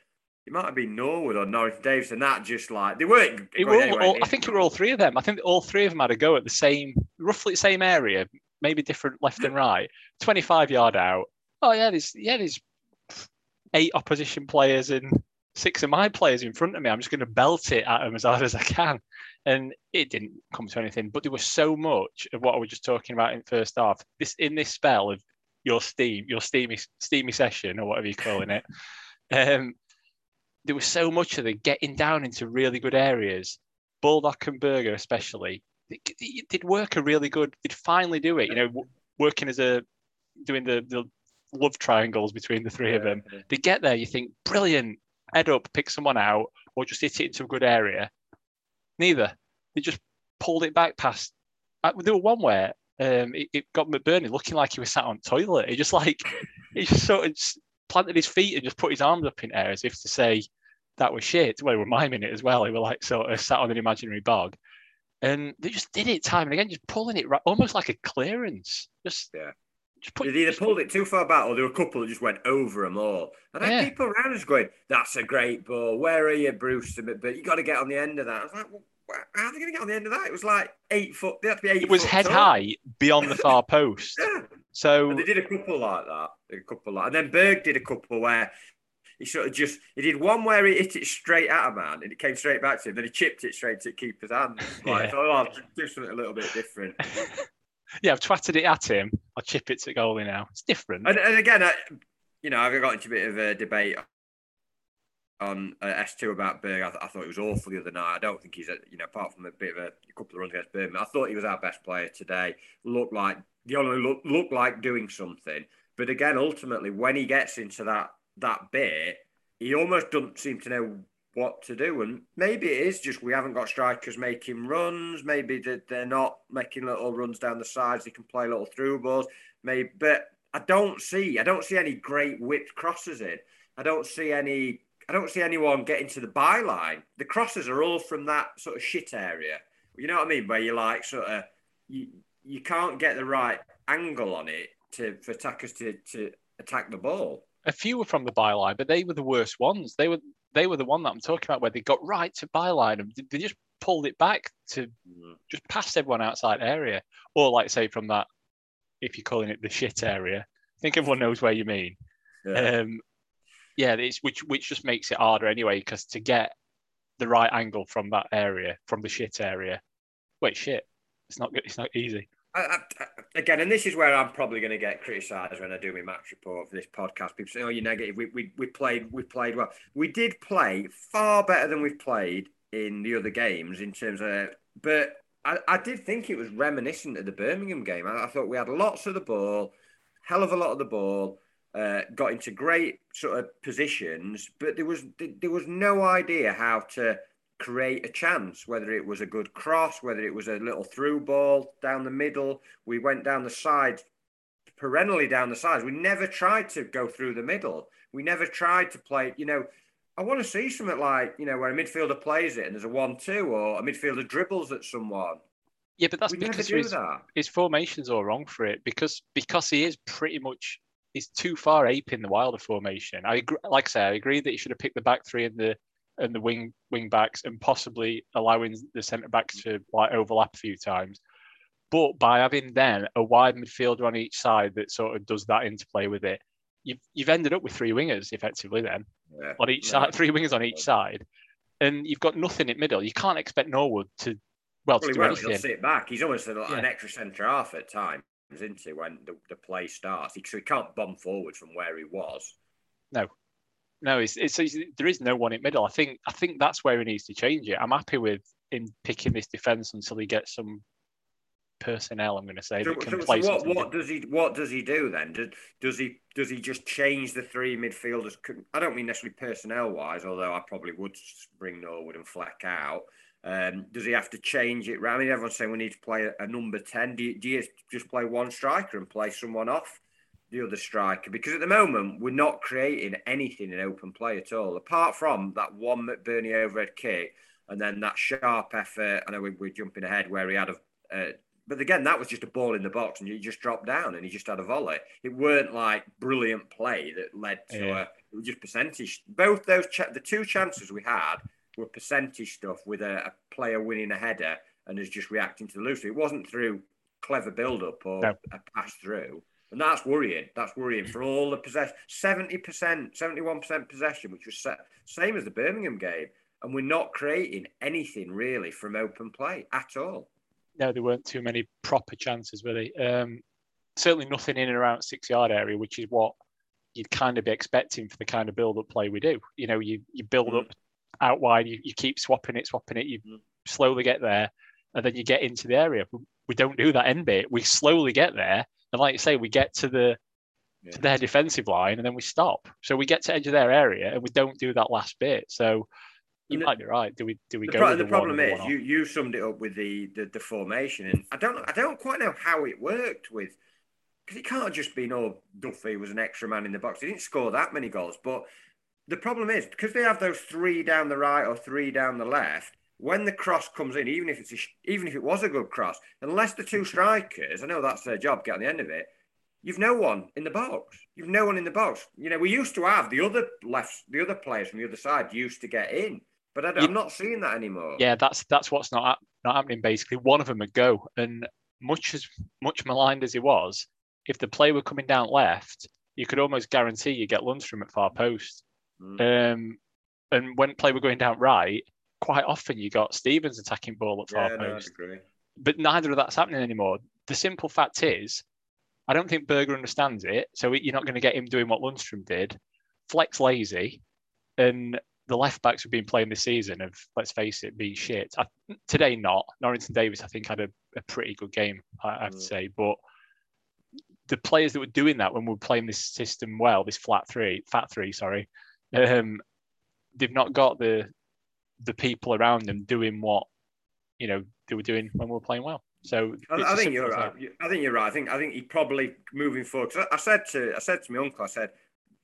Speaker 1: it might have been Norwood or Norris Davis, and that just like they weren't.
Speaker 2: It were all,
Speaker 1: anywhere
Speaker 2: all- I think it were all three of them. I think all three of them had a go at the same, roughly the same area, maybe different left and right. 25 yard out. Oh, yeah, there's, yeah, there's eight opposition players and six of my players in front of me. I'm just going to belt it at them as hard as I can. And it didn't come to anything. But there was so much of what I was just talking about in the first half. This in this spell of your steam, your steamy steamy session or whatever you're calling it. Um, there was so much of the getting down into really good areas. Baldock and Berge, especially, it did work a really good. They'd finally do it. You know, w- working as a doing the the love triangles between the three of them. They get there, you think brilliant. Head up, pick someone out, or just hit it into a good area. Neither. They just pulled it back past. I, there were one where um, it, it got McBurnie looking like he was sat on toilet. He just like he just sort of just planted his feet and just put his arms up in air as if to say that was shit. Well, they were miming it as well. They were like sort of sat on an imaginary bog. And they just did it time and again, just pulling it right, almost like a clearance. Just
Speaker 1: Yeah.
Speaker 2: Just put,
Speaker 1: They either pulled it too far back, or there were a couple that just went over them all. And I had
Speaker 2: Yeah.
Speaker 1: people around us going, "That's a great ball. Where are you, Bruce? But you got to get on the end of that." I was like, well, "How are they going to get on the end of that?" It was like eight foot. They had to be eight.
Speaker 2: it was
Speaker 1: foot
Speaker 2: head
Speaker 1: tall.
Speaker 2: high beyond the far post.
Speaker 1: Yeah.
Speaker 2: So
Speaker 1: And they did a couple like that. A couple like, and then Berg did a couple where he sort of just he did one where he hit it straight at a man and it came straight back to him. Then he chipped it straight to the keeper's hand. Like,
Speaker 2: Yeah.
Speaker 1: so, oh, I'll do something a little bit different.
Speaker 2: yeah, I've twatted it at him. I'll chip it to goalie now. It's different.
Speaker 1: And, and again, I, you know, I've got into a bit of a debate on uh, S2 about Berg. I, th- I thought he was awful the other night. I don't think he's, a, you know, apart from a bit of a, a couple of runs against Birmingham, I thought he was our best player today. Looked like, the only look, looked like doing something. But again, ultimately, when he gets into that that bit, he almost doesn't seem to know what to do. And maybe it is just we haven't got strikers making runs. Maybe that they're not making little runs down the sides. They can play little through balls. Maybe, but I don't see. I don't see any great whipped crosses in. I don't see any. I don't see anyone getting to the byline. The crosses are all from that sort of shit area. You know what I mean? Where you like sort of you you can't get the right angle on it to for attackers to to attack the ball.
Speaker 2: a few were from the byline, but they were the worst ones. They were they were the one that I'm talking about where they got right to byline and they just pulled it back to just past everyone outside area, or like say from that, if you're calling it the shit area. I think everyone knows where you mean.
Speaker 1: Yeah.
Speaker 2: Um, yeah, it's which which just makes it harder anyway because to get the right angle from that area, from the shit area, wait, shit, it's not good. It's not easy.
Speaker 1: Again, and this is where I'm probably going to get criticised when I do my match report for this podcast. People say, "Oh, you're negative." We, we, we played we played well. We did play far better than we've played in the other games in terms of. But I, I did think it was reminiscent of the Birmingham game. I, I thought we had lots of the ball, hell of a lot of the ball. Uh, got into great sort of positions, but there was there was no idea how to create a chance, whether it was a good cross, whether it was a little through ball down the middle. We went down the sides, perennially down the sides. We never tried to go through the middle. We never tried to play, you know. I want to see something like, you know, where a midfielder plays it and there's a one-two, or a midfielder dribbles at someone.
Speaker 2: Yeah, but that's
Speaker 1: we
Speaker 2: because his,
Speaker 1: that.
Speaker 2: his formation's all wrong for it because because he is pretty much he's too far ape in the Wilder formation. I agree, like I say, I agree that he should have picked the back three and the and the wing wing backs and possibly allowing the centre backs to like overlap a few times. But by having then a wide midfielder on each side that sort of does that interplay with it, you've you've ended up with three wingers effectively then
Speaker 1: Yeah.
Speaker 2: on each
Speaker 1: No.
Speaker 2: side, three wingers on each side, and you've got nothing in middle. You can't expect Norwood to well, to
Speaker 1: Well,
Speaker 2: do
Speaker 1: won't. He'll sit back. He's almost an,
Speaker 2: Yeah.
Speaker 1: an extra centre half at times, isn't he, when the, the play starts? He, so he can't bomb forward from where he was.
Speaker 2: No, it's, it's, it's there is no one in middle. I think I think that's where he needs to change it. I'm happy with him picking this defence until he gets some personnel. I'm going to say
Speaker 1: So,
Speaker 2: that can
Speaker 1: so-
Speaker 2: play
Speaker 1: so what, what does he what does he do then? Does, does he does he just change the three midfielders? I don't mean necessarily personnel wise, although I probably would bring Norwood and Fleck out. Um, does he have to change it? I mean, everyone's saying we need to play a, a number ten. Do you, do you just play one striker and play someone off the other striker? Because at the moment we're not creating anything in open play at all, apart from that one McBurnie overhead kick and then that sharp effort. I know we, we're jumping ahead where he had a. Uh, but again, that was just a ball in the box, and he just dropped down, and he just had a volley. It weren't like brilliant play that led to
Speaker 2: Yeah.
Speaker 1: a. It was just percentage. Both those cha- the two chances we had were percentage stuff with a, a player winning a header and is just reacting to the loose. It wasn't through clever build up or
Speaker 2: No.
Speaker 1: a pass through. And that's worrying. That's worrying for all the possession. 70%, 71% possession, which was sa- same as the Birmingham game. And we're not creating anything really from open play at all.
Speaker 2: no, there weren't too many proper chances, were they? Um, certainly nothing in and around six yard area, which is what you'd kind of be expecting for the kind of build up play we do. You know, you, you build
Speaker 1: Mm.
Speaker 2: up out wide, you, you keep swapping it, swapping it, you
Speaker 1: Mm.
Speaker 2: slowly get there, and then you get into the area. We don't do that end bit. We slowly get there, and like you say, we get to the
Speaker 1: Yeah.
Speaker 2: to their defensive line, and then we stop. So we get to edge of their area, and we don't do that last bit. So you
Speaker 1: the-
Speaker 2: might be right. Do we do we
Speaker 1: The,
Speaker 2: go?
Speaker 1: pro- the
Speaker 2: the
Speaker 1: problem
Speaker 2: one and the
Speaker 1: is you, you summed it up with the, the, the formation, and I don't I don't quite know how it worked with because it can't just be no Duffy was an extra man in the box. He didn't score that many goals, but the problem is because they have those three down the right or three down the left. When the cross comes in, even if it's a, even if it was a good cross, unless the two strikers, I know that's their job, get on the end of it. You've no one in the box. You've no one in the box. You know, we used to have the other left, the other players from the other side used to get in, but I I'm not seeing that anymore.
Speaker 2: Yeah, that's that's what's not not happening. Basically, one of them would go, and much as much maligned as he was, if the play were coming down left, you could almost guarantee you get Lundstram at far post.
Speaker 1: Mm.
Speaker 2: Um, and when play were going down right, quite often you got Stevens attacking ball at far
Speaker 1: Yeah, no,
Speaker 2: post.
Speaker 1: agree.
Speaker 2: But neither of that's happening anymore. The simple fact is, I don't think Berge understands it. So you're not going to get him doing what Lundstram did. Fleck's lazy, and the left backs have been playing this season of let's face it, being shit. I, today not. Norrington Davies, I think, had a, a pretty good game. I, I have to
Speaker 1: Mm.
Speaker 2: say, but the players that were doing that when we were playing this system well, this flat three, fat three, sorry, um, they've not got the the people around them doing what you know they were doing when we were playing well. So
Speaker 1: I, I think you're right.
Speaker 2: that.
Speaker 1: I think you're right. I think I think he probably moving forward. I, said to I said to my uncle, I said,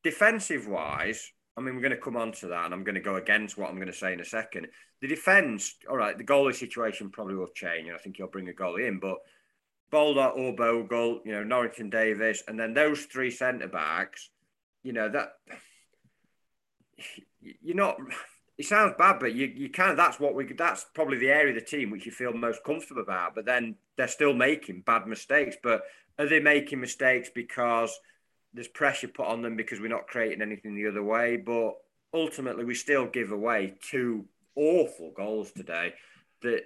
Speaker 1: defensive wise, I mean, we're going to come on to that, and I'm going to go against what I'm going to say in a second. The defence, all right, the goalie situation probably will change, and I think he'll bring a goalie in, but Baldock or Bogle, you know, Norrington Davies, and then those three centre backs, you know, that you're not. It sounds bad, but you you kind of that's what we that's probably the area of the team which you feel most comfortable about. But then they're still making bad mistakes. But are they making mistakes because there's pressure put on them because we're not creating anything the other way? But ultimately, we still give away two awful goals today that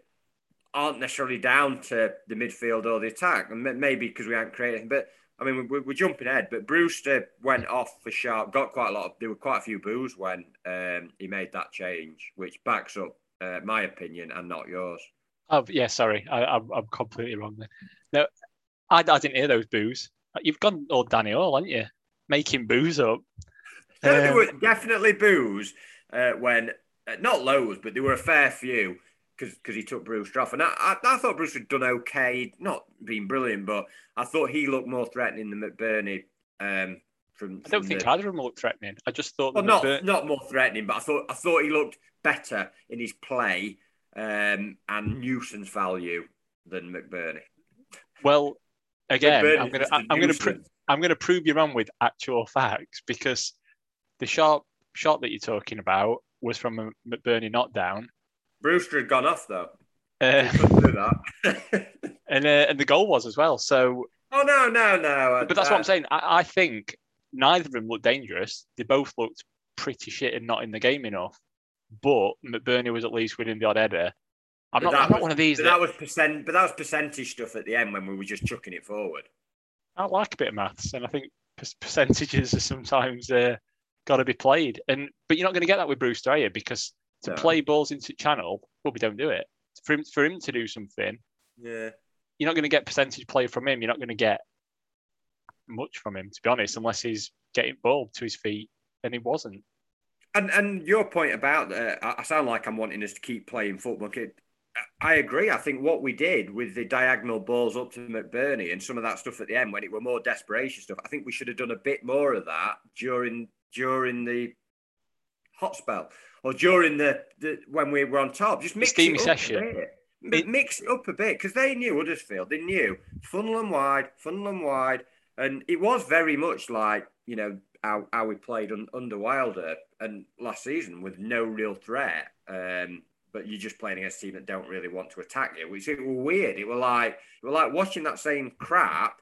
Speaker 1: aren't necessarily down to the midfield or the attack, and maybe because we aren't creating, But I mean, we're, we're jumping ahead. But Brewster went off for sharp. Got quite a lot of. There were quite a few boos when um, he made that change, which backs up uh, my opinion and not yours.
Speaker 2: Oh yeah, sorry, I, I'm I'm completely wrong there. No, I, I didn't hear those boos. You've gone all Danny Hall, haven't you? Making boos up.
Speaker 1: No, there
Speaker 2: Um,
Speaker 1: were definitely boos uh, when uh, not loads, but there were a fair few because he took Bruce off, and I, I, I thought Bruce had done okay, not being brilliant, but I thought he looked more threatening than McBurnie. Um, from,
Speaker 2: I don't
Speaker 1: from
Speaker 2: think
Speaker 1: the,
Speaker 2: either of them looked threatening. I just thought
Speaker 1: well, not
Speaker 2: McBur-
Speaker 1: not more threatening, but I thought I thought he looked better in his play um, and nuisance value than McBurnie.
Speaker 2: well, again,
Speaker 1: McBurnie's
Speaker 2: I'm
Speaker 1: a
Speaker 2: I- I'm gonna pr-
Speaker 1: nuisance.
Speaker 2: I'm gonna prove you wrong with actual facts because the sharp shot that you're talking about was from a McBurnie knockdown,
Speaker 1: Brewster had gone off though.
Speaker 2: uh,
Speaker 1: He do that.
Speaker 2: and uh, and the goal was as well. So
Speaker 1: oh no, no, no!
Speaker 2: But that's what I'm
Speaker 1: Uh,
Speaker 2: saying. I, I think neither of them looked dangerous. They both looked pretty shit and not in the game enough. But McBurnie was at least winning the odd header. I'm not, I'm not one of these
Speaker 1: But
Speaker 2: that,
Speaker 1: that was percent. But that was percentage stuff at the end when we were just chucking it forward.
Speaker 2: I like a bit of maths, and I think percentages are sometimes uh, got to be played. And but you're not going to get that with Brewster, are you? Because to
Speaker 1: No.
Speaker 2: play balls into channel, well, we don't do it. For him, for him to do something,
Speaker 1: Yeah.
Speaker 2: you're not going to get percentage play from him. You're not going to get much from him, to be honest, unless he's getting ball to his feet, and he wasn't.
Speaker 1: And and your point about uh, I sound like I'm wanting us to keep playing football. I agree. I think what we did with the diagonal balls up to McBurnie and some of that stuff at the end when it were more desperation stuff, I think we should have done a bit more of that during during the hot spell or during the, the when we were on top. Just mix
Speaker 2: steamy
Speaker 1: it up
Speaker 2: session.
Speaker 1: A bit. mix it up a bit because they knew Huddersfield. They knew funnel and wide, funnel and wide, and it was very much like you know how, how we played un, under Wilder and last season with no real threat. Um, but you're just playing against a team that don't really want to attack you, which it was weird. It was like it was like watching that same crap,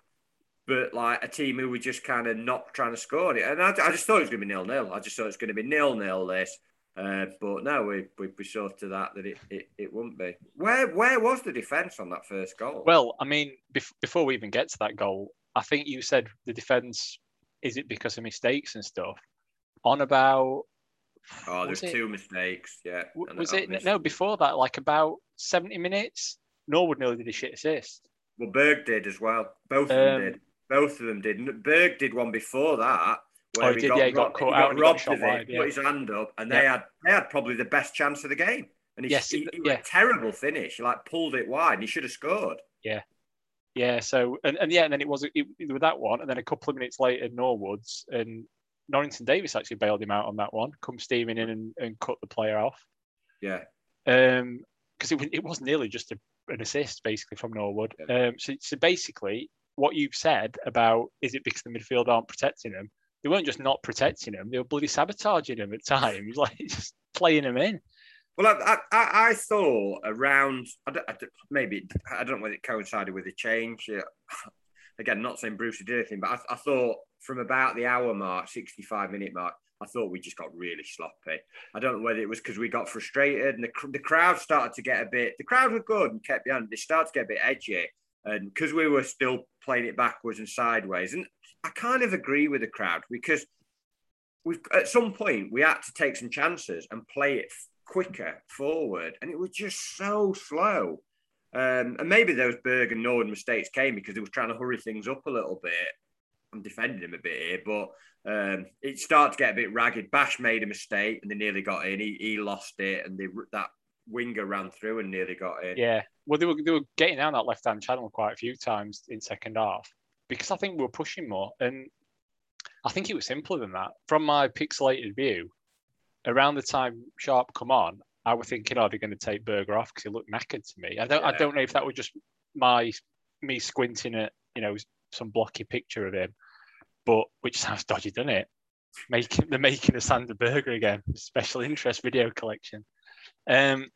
Speaker 1: but like a team who were just kind of not trying to score it. And I, I just thought it was going to be nil nil. I just thought it was going to be nil nil this. Uh, but no, we, we, we saw to that that it, it, it wouldn't be. Where where was the defence on that first goal?
Speaker 2: Well, I mean, bef- before we even get to that goal, I think you said the defence is it because of mistakes and stuff? On about
Speaker 1: Oh, there's two mistakes. Yeah.
Speaker 2: Was it no before that? Like about seventy minutes. Norwood nearly did a shit assist.
Speaker 1: Well, Berge did as well. Both of um, them did. Both of them did. Berge did one before that.
Speaker 2: Where oh, he, did, got, yeah, he got caught he out. Got robbed of
Speaker 1: it, yeah. put his hand up, and they had they had probably the best chance of the game. And he, yes, he, he yeah. terrible finish. He like pulled it wide. And he should have scored.
Speaker 2: Yeah, yeah. So and, and yeah, and then it was it, with that one, and then a couple of minutes later, Norwoods, and Norrington Davies actually bailed him out on that one, come steaming in and, and cut the player off.
Speaker 1: Yeah.
Speaker 2: Um, because it, it was nearly just a, an assist basically from Norwood. Yeah. Um, so, so basically, what you've said about is it because the midfield aren't protecting them? They weren't just not protecting them; they were bloody sabotaging them at times, like just playing them in.
Speaker 1: Well, I, I, I thought around I I maybe I don't know whether it coincided with the change. Again, not saying Bruce did anything, but I, I thought from about the hour mark, 65 minute mark, I thought we just got really sloppy. I don't know whether it was because we got frustrated and the, the crowd started to get a bit, the crowd were good and kept behind. They started to get a bit edgy. And because we were still playing it backwards and sideways. And I kind of agree with the crowd because we've at some point we had to take some chances and play it quicker forward. And it was just so slow. Um, and maybe those Berge and Norwood mistakes came because they were trying to hurry things up a little bit. I'm defending him a bit here, but um, it started to get a bit ragged. Bash made a mistake and they nearly got in. He, he lost it, and they, that winger ran through and nearly got in.
Speaker 2: Yeah, well, they were they were getting down that left hand channel quite a few times in second half because I think we were pushing more, and I think it was simpler than that. From my pixelated view, around the time Sharp come on, I was thinking, oh, they're going to take Berge off because he looked knackered to me. I don't, yeah. I don't know if that was just my me squinting at you know some blocky picture of him, but which sounds dodgy, doesn't it? Making the making of Sander Berge again, special interest video collection. Um,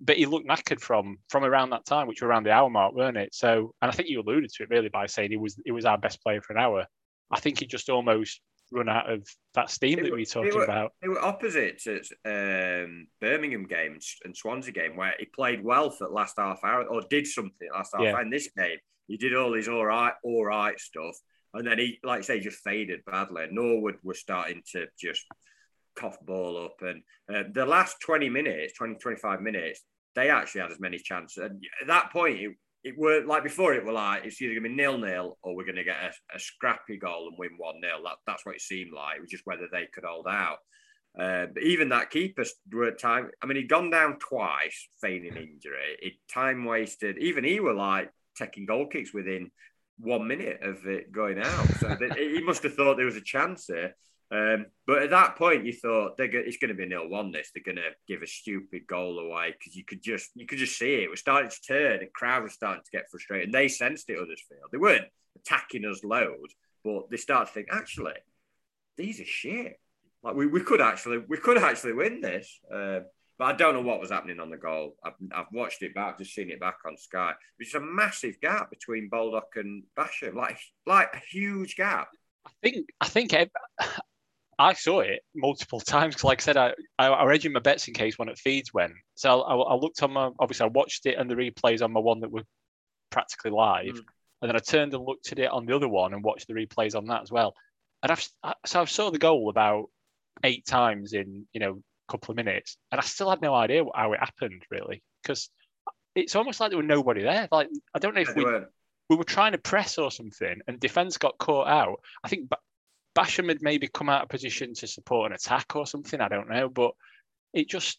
Speaker 2: but he looked knackered from from around that time, which were around the hour mark, weren't it? So, and I think you alluded to it really by saying he was he was our best player for an hour. I think he just almost run out of that steam it that we were talking
Speaker 1: were,
Speaker 2: about.
Speaker 1: They were opposite to um, Birmingham game and Swansea game, where he played well for the last half hour or did something last half yeah. hour. In this game, he did all his all right, all right stuff, and then he, like I say, just faded badly. Norwood was starting to just cough ball up, and uh, the last 20 minutes, 20, 25 minutes, they actually had as many chances. And at that point, it, it were like before, it were like it's either going to be nil nil or we're going to get a, a scrappy goal and win one nil. That, that's what it seemed like. It was just whether they could hold out. Uh, but even that keeper were time. I mean, he'd gone down twice, feigning injury. It time wasted. Even he were like taking goal kicks within one minute of it going out. So he must have thought there was a chance here. Um, but at that point, you thought they're go- it's going to be nil one. This they're going to give a stupid goal away because you could just you could just see it. It was starting to turn. The crowd was starting to get frustrated. And they sensed it. Others Huddersfield. They weren't attacking us loads, but they started to think actually these are shit. Like we, we could actually we could actually win this. Uh, but I don't know what was happening on the goal. I've, I've watched it back, just seen it back on Sky. There's a massive gap between Baldock and Basham, like like a huge gap.
Speaker 2: I think I think I saw it multiple times because, like I said, I, I, I read you my bets in case one at feeds went. So I, I, looked on my obviously I watched it and the replays on my one that were practically live, mm. and then I turned and looked at it on the other one and watched the replays on that as well. And I've so I saw the goal about eight times in you know a couple of minutes, and I still had no idea how it happened really because it's almost like there were nobody there. Like I don't know if
Speaker 1: Yeah,
Speaker 2: we we were trying to press or something, and defense got caught out. I think Basham had maybe come out of position to support an attack or something. I don't know, but it just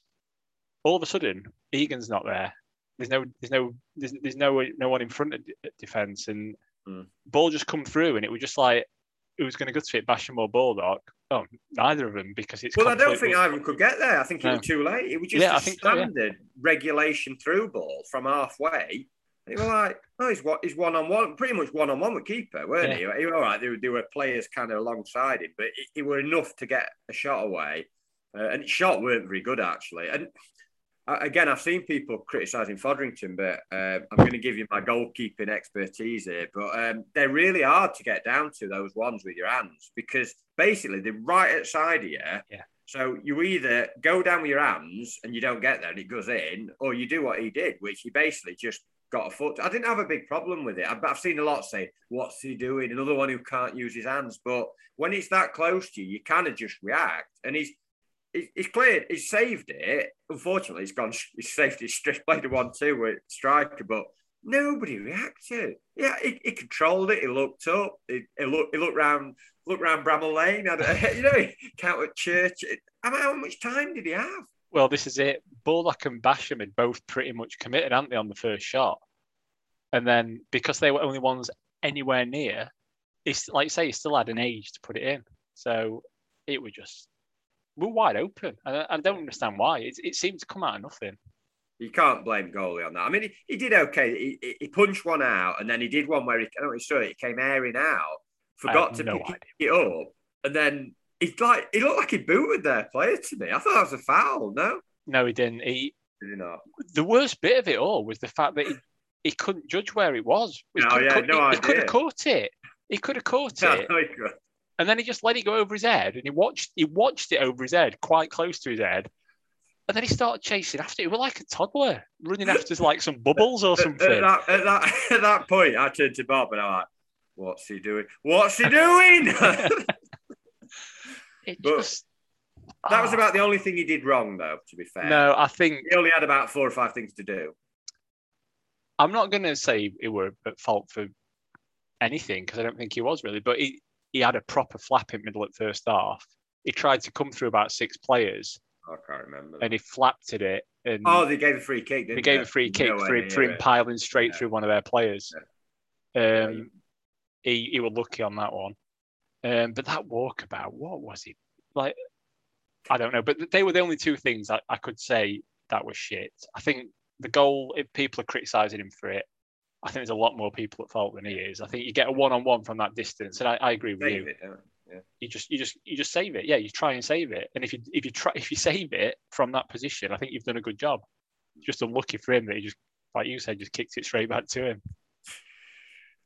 Speaker 2: all of a sudden Egan's not there. There's no, there's no, there's, there's no, no one in front of de- defense, and
Speaker 1: Hmm.
Speaker 2: ball just come through, and it was just like it was going to go to it Basham or Baldock. Oh, neither of them because it's.
Speaker 1: Well, I don't think Ivan could get there. I think it
Speaker 2: No.
Speaker 1: was too late. It was just
Speaker 2: Yeah, I
Speaker 1: a
Speaker 2: think so, yeah.
Speaker 1: standard regulation through ball from halfway. And you were like, oh, he's what he's one on one, pretty much one on one with keeper, weren't he? he? All right, there, were- there were players kind of alongside him, but it, it were enough to get a shot away. Uh, and shot weren't very good actually. And uh, again, I've seen people criticising Foderingham, but uh, I'm going to give you my goalkeeping expertise here. But um, they're really hard to get down to those ones with your hands because basically they're right outside of you.
Speaker 2: Yeah.
Speaker 1: So you either go down with your hands and you don't get there and it goes in, or you do what he did, which he basically just got a foot. I didn't have a big problem with it. I've, seen a lot say, "What's he doing?" Another one who can't use his hands. But when it's that close to you, you kind of just react. And he's he's, cleared, he's saved it. Unfortunately, he's gone, he's saved his straight played a one two with striker, but nobody reacted. Yeah, he, he controlled it. He looked up. He, he looked, he looked round, looked round Bramall Lane. You know, he counted church. How much time did he have?
Speaker 2: Well, this is it. Baldock and Basham had both pretty much committed, hadn't they, on the first shot? And then because they were only ones anywhere near, it's like you say, he still had an age to put it in. So it was just we're wide open. And I, I don't understand why. It, it seemed to come out of nothing.
Speaker 1: You can't blame goalie on that. I mean, he, he did okay. He, he- he punched one out, and then he did one where he, I don't know you saw it. It came airing out, forgot to
Speaker 2: no
Speaker 1: pick it up, and then he's like, he looked like he booted their player to me. I thought that was a foul. No,
Speaker 2: No, he didn't. He
Speaker 1: did he not?
Speaker 2: the worst bit of it all was the fact that he, he couldn't judge where it was. He
Speaker 1: Oh,
Speaker 2: could,
Speaker 1: yeah, no
Speaker 2: he, he could have caught it. He could have caught
Speaker 1: Yeah,
Speaker 2: it.
Speaker 1: no,
Speaker 2: and then he just let it go over his head, and he watched he watched it over his head, quite close to his head, and then he started chasing after it. He was like a toddler running after like some bubbles or
Speaker 1: At, at
Speaker 2: something.
Speaker 1: that, at, that, at that point, I turned to Bob and I'm like, "What's he doing? What's he doing?" That
Speaker 2: It
Speaker 1: but-
Speaker 2: just
Speaker 1: was
Speaker 2: ah.
Speaker 1: about the only thing he did wrong, though. To be fair,
Speaker 2: no. I think
Speaker 1: he only had about four or five things to do.
Speaker 2: I'm not going to say he were at fault for anything because I don't think he was really, but he he had a proper flap in middle at first half. He tried to come through about six players
Speaker 1: I can't remember.
Speaker 2: and he flapped at it and
Speaker 1: oh, they gave a free kick. Didn't
Speaker 2: they gave
Speaker 1: they?
Speaker 2: a free kick
Speaker 1: Nowhere
Speaker 2: for him, for him piling straight
Speaker 1: Yeah.
Speaker 2: through one of their players.
Speaker 1: Yeah,
Speaker 2: Um, he, he was lucky on that one. Um, but that walkabout, what was it? Like, I don't know. But they were the only two things I, I could say that was shit. I think the goal, if people are criticising him for it, I think there's a lot more people at fault than he is. I think you get a one on one from that distance, and I, I agree with
Speaker 1: Save
Speaker 2: you.
Speaker 1: it, yeah. Yeah.
Speaker 2: You just you just you just save it. Yeah, you try and save it. And if you if you try if you save it from that position, I think you've done a good job. Just unlucky for him that he just like you said, just kicked it straight back to him.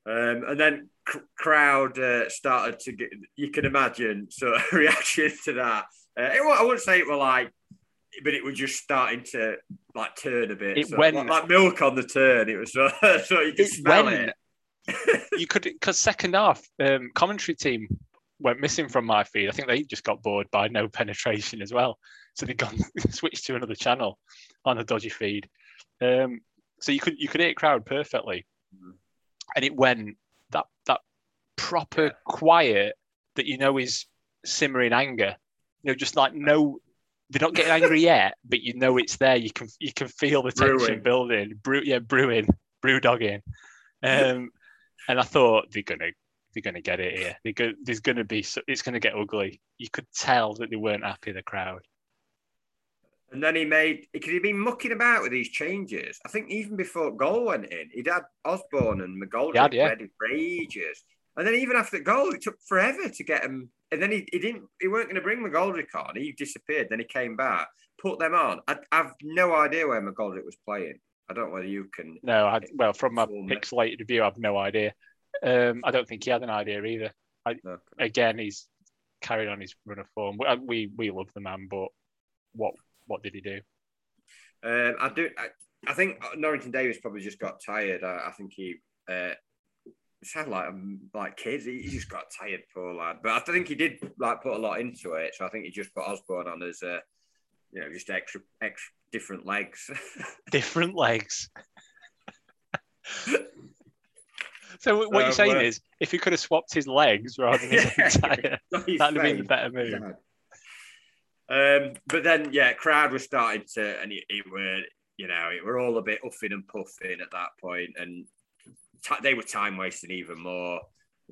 Speaker 1: Um, and then c- crowd uh, started to get. You can imagine sort of reaction to that. Uh, it, I wouldn't say it were like, but it was just starting to like turn a bit.
Speaker 2: It
Speaker 1: so,
Speaker 2: went-
Speaker 1: like, like milk on the turn. It was so, so you could
Speaker 2: It
Speaker 1: smell
Speaker 2: went-
Speaker 1: it.
Speaker 2: you could because second half um, commentary team went missing from my feed. I think they just got bored by no penetration as well, so they gone switched to another channel on a dodgy feed. Um, so you could you could hear crowd perfectly. And it went that that proper
Speaker 1: Yeah.
Speaker 2: quiet that you know is simmering anger. You know, just like no. They're not getting angry yet, but you know it's there. You can you can feel the tension
Speaker 1: Brewing.
Speaker 2: building. Brew, yeah, brewing, brew dogging. Um, and I thought they're gonna they're gonna get it here. Go, there's gonna be so- it's gonna get ugly. You could tell that they weren't happy. The crowd.
Speaker 1: And then he made because he'd been mucking about with these changes. I think even before goal went in, he'd had Osborn and McGoldrick
Speaker 2: had, yeah.
Speaker 1: ready for ages. And then even after the goal, it took forever to get him. And then he, he didn't. He weren't going to bring McGoldrick on. He disappeared. Then he came back, put them on. I, I've no idea where McGoldrick was playing. I don't know whether you can.
Speaker 2: No, I, well, from my pixelated view, I've no idea. Um, I don't think he had an idea either.
Speaker 1: No.
Speaker 2: Again, he's carried on his run of form. We we, we love the man, but what what did he do?
Speaker 1: Um, I do. I, I think Norrington Davies probably just got tired. I, I think he. Uh, sounded like um, like kids. He, he just got tired, poor lad. But I think he did like put a lot into it. So I think he just put Osborn on as a you know, just extra, extra different legs.
Speaker 2: different legs. so what you're saying uh, is, if he could have swapped his legs rather than his yeah, entire, that'd have been the better move.
Speaker 1: Um, but then, yeah, crowd was starting to, and it, it were, you know, it were all a bit uffing and puffing at that point, and t- they were time wasting even more,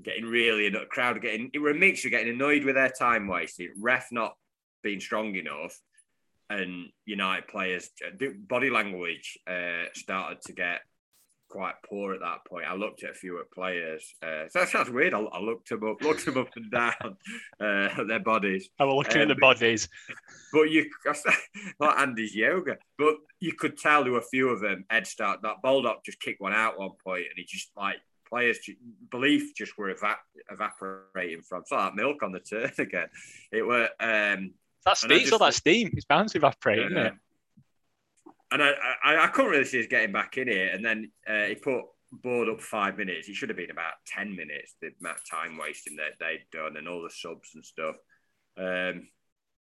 Speaker 1: getting really, the crowd getting, it were a mix of getting annoyed with their time wasting, ref not being strong enough, and United players body language uh, started to get quite poor at that point. I looked at a few of players. Uh, so that sounds weird. I, I, looked them up, looked them up and down uh, their bodies.
Speaker 2: I was looking um, at the bodies.
Speaker 1: But you, like Andy's yoga. But you could tell there were a few of them. Ed start that Baldock just kicked one out one point, and he just like players belief just were eva- evaporating from. It's like milk on the turn again. It were. Um,
Speaker 2: that's steam. All that steam. It's bound to evaporate, isn't it?
Speaker 1: And I, I, I couldn't really see us getting back in here. And then uh, he put board up five minutes. It should have been about ten minutes. The amount of time wasting that they'd done and all the subs and stuff. Um,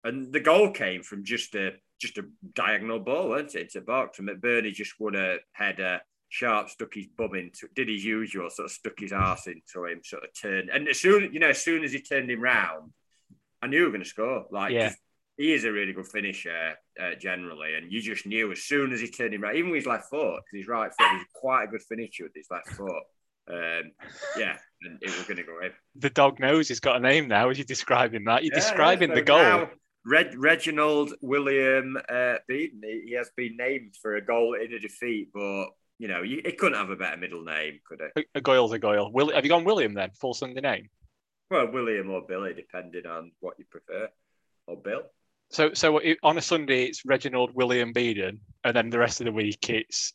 Speaker 1: and the goal came from just a just a diagonal ball, wasn't it, into box. And McBurnie just won a header. Sharp stuck his bum into, did his usual, sort of stuck his ass into him, sort of turned. And as soon, you know, as soon as he turned him round, I knew we were going to score. Like, yeah. he is a really good finisher uh, generally, and you just knew as soon as he turned him right, even with his left foot, because his right foot, he's quite a good finisher with his left foot. Um, yeah, and it was going to go in.
Speaker 2: The dog knows he's got a name now. As you describing that, you're yeah, describing yeah, so the goal. Now,
Speaker 1: Reg, Reginald William uh, Beaton. He, has been named for a goal in a defeat, but you know, he, he couldn't have a better middle name, could it?
Speaker 2: A, a Goyle's a Goyle. Will, have you gone William then? Full Sunday name?
Speaker 1: Well, William or Billy, depending on what you prefer, or Bill.
Speaker 2: So, so on a Sunday it's Reginald William Beeden, and then the rest of the week it's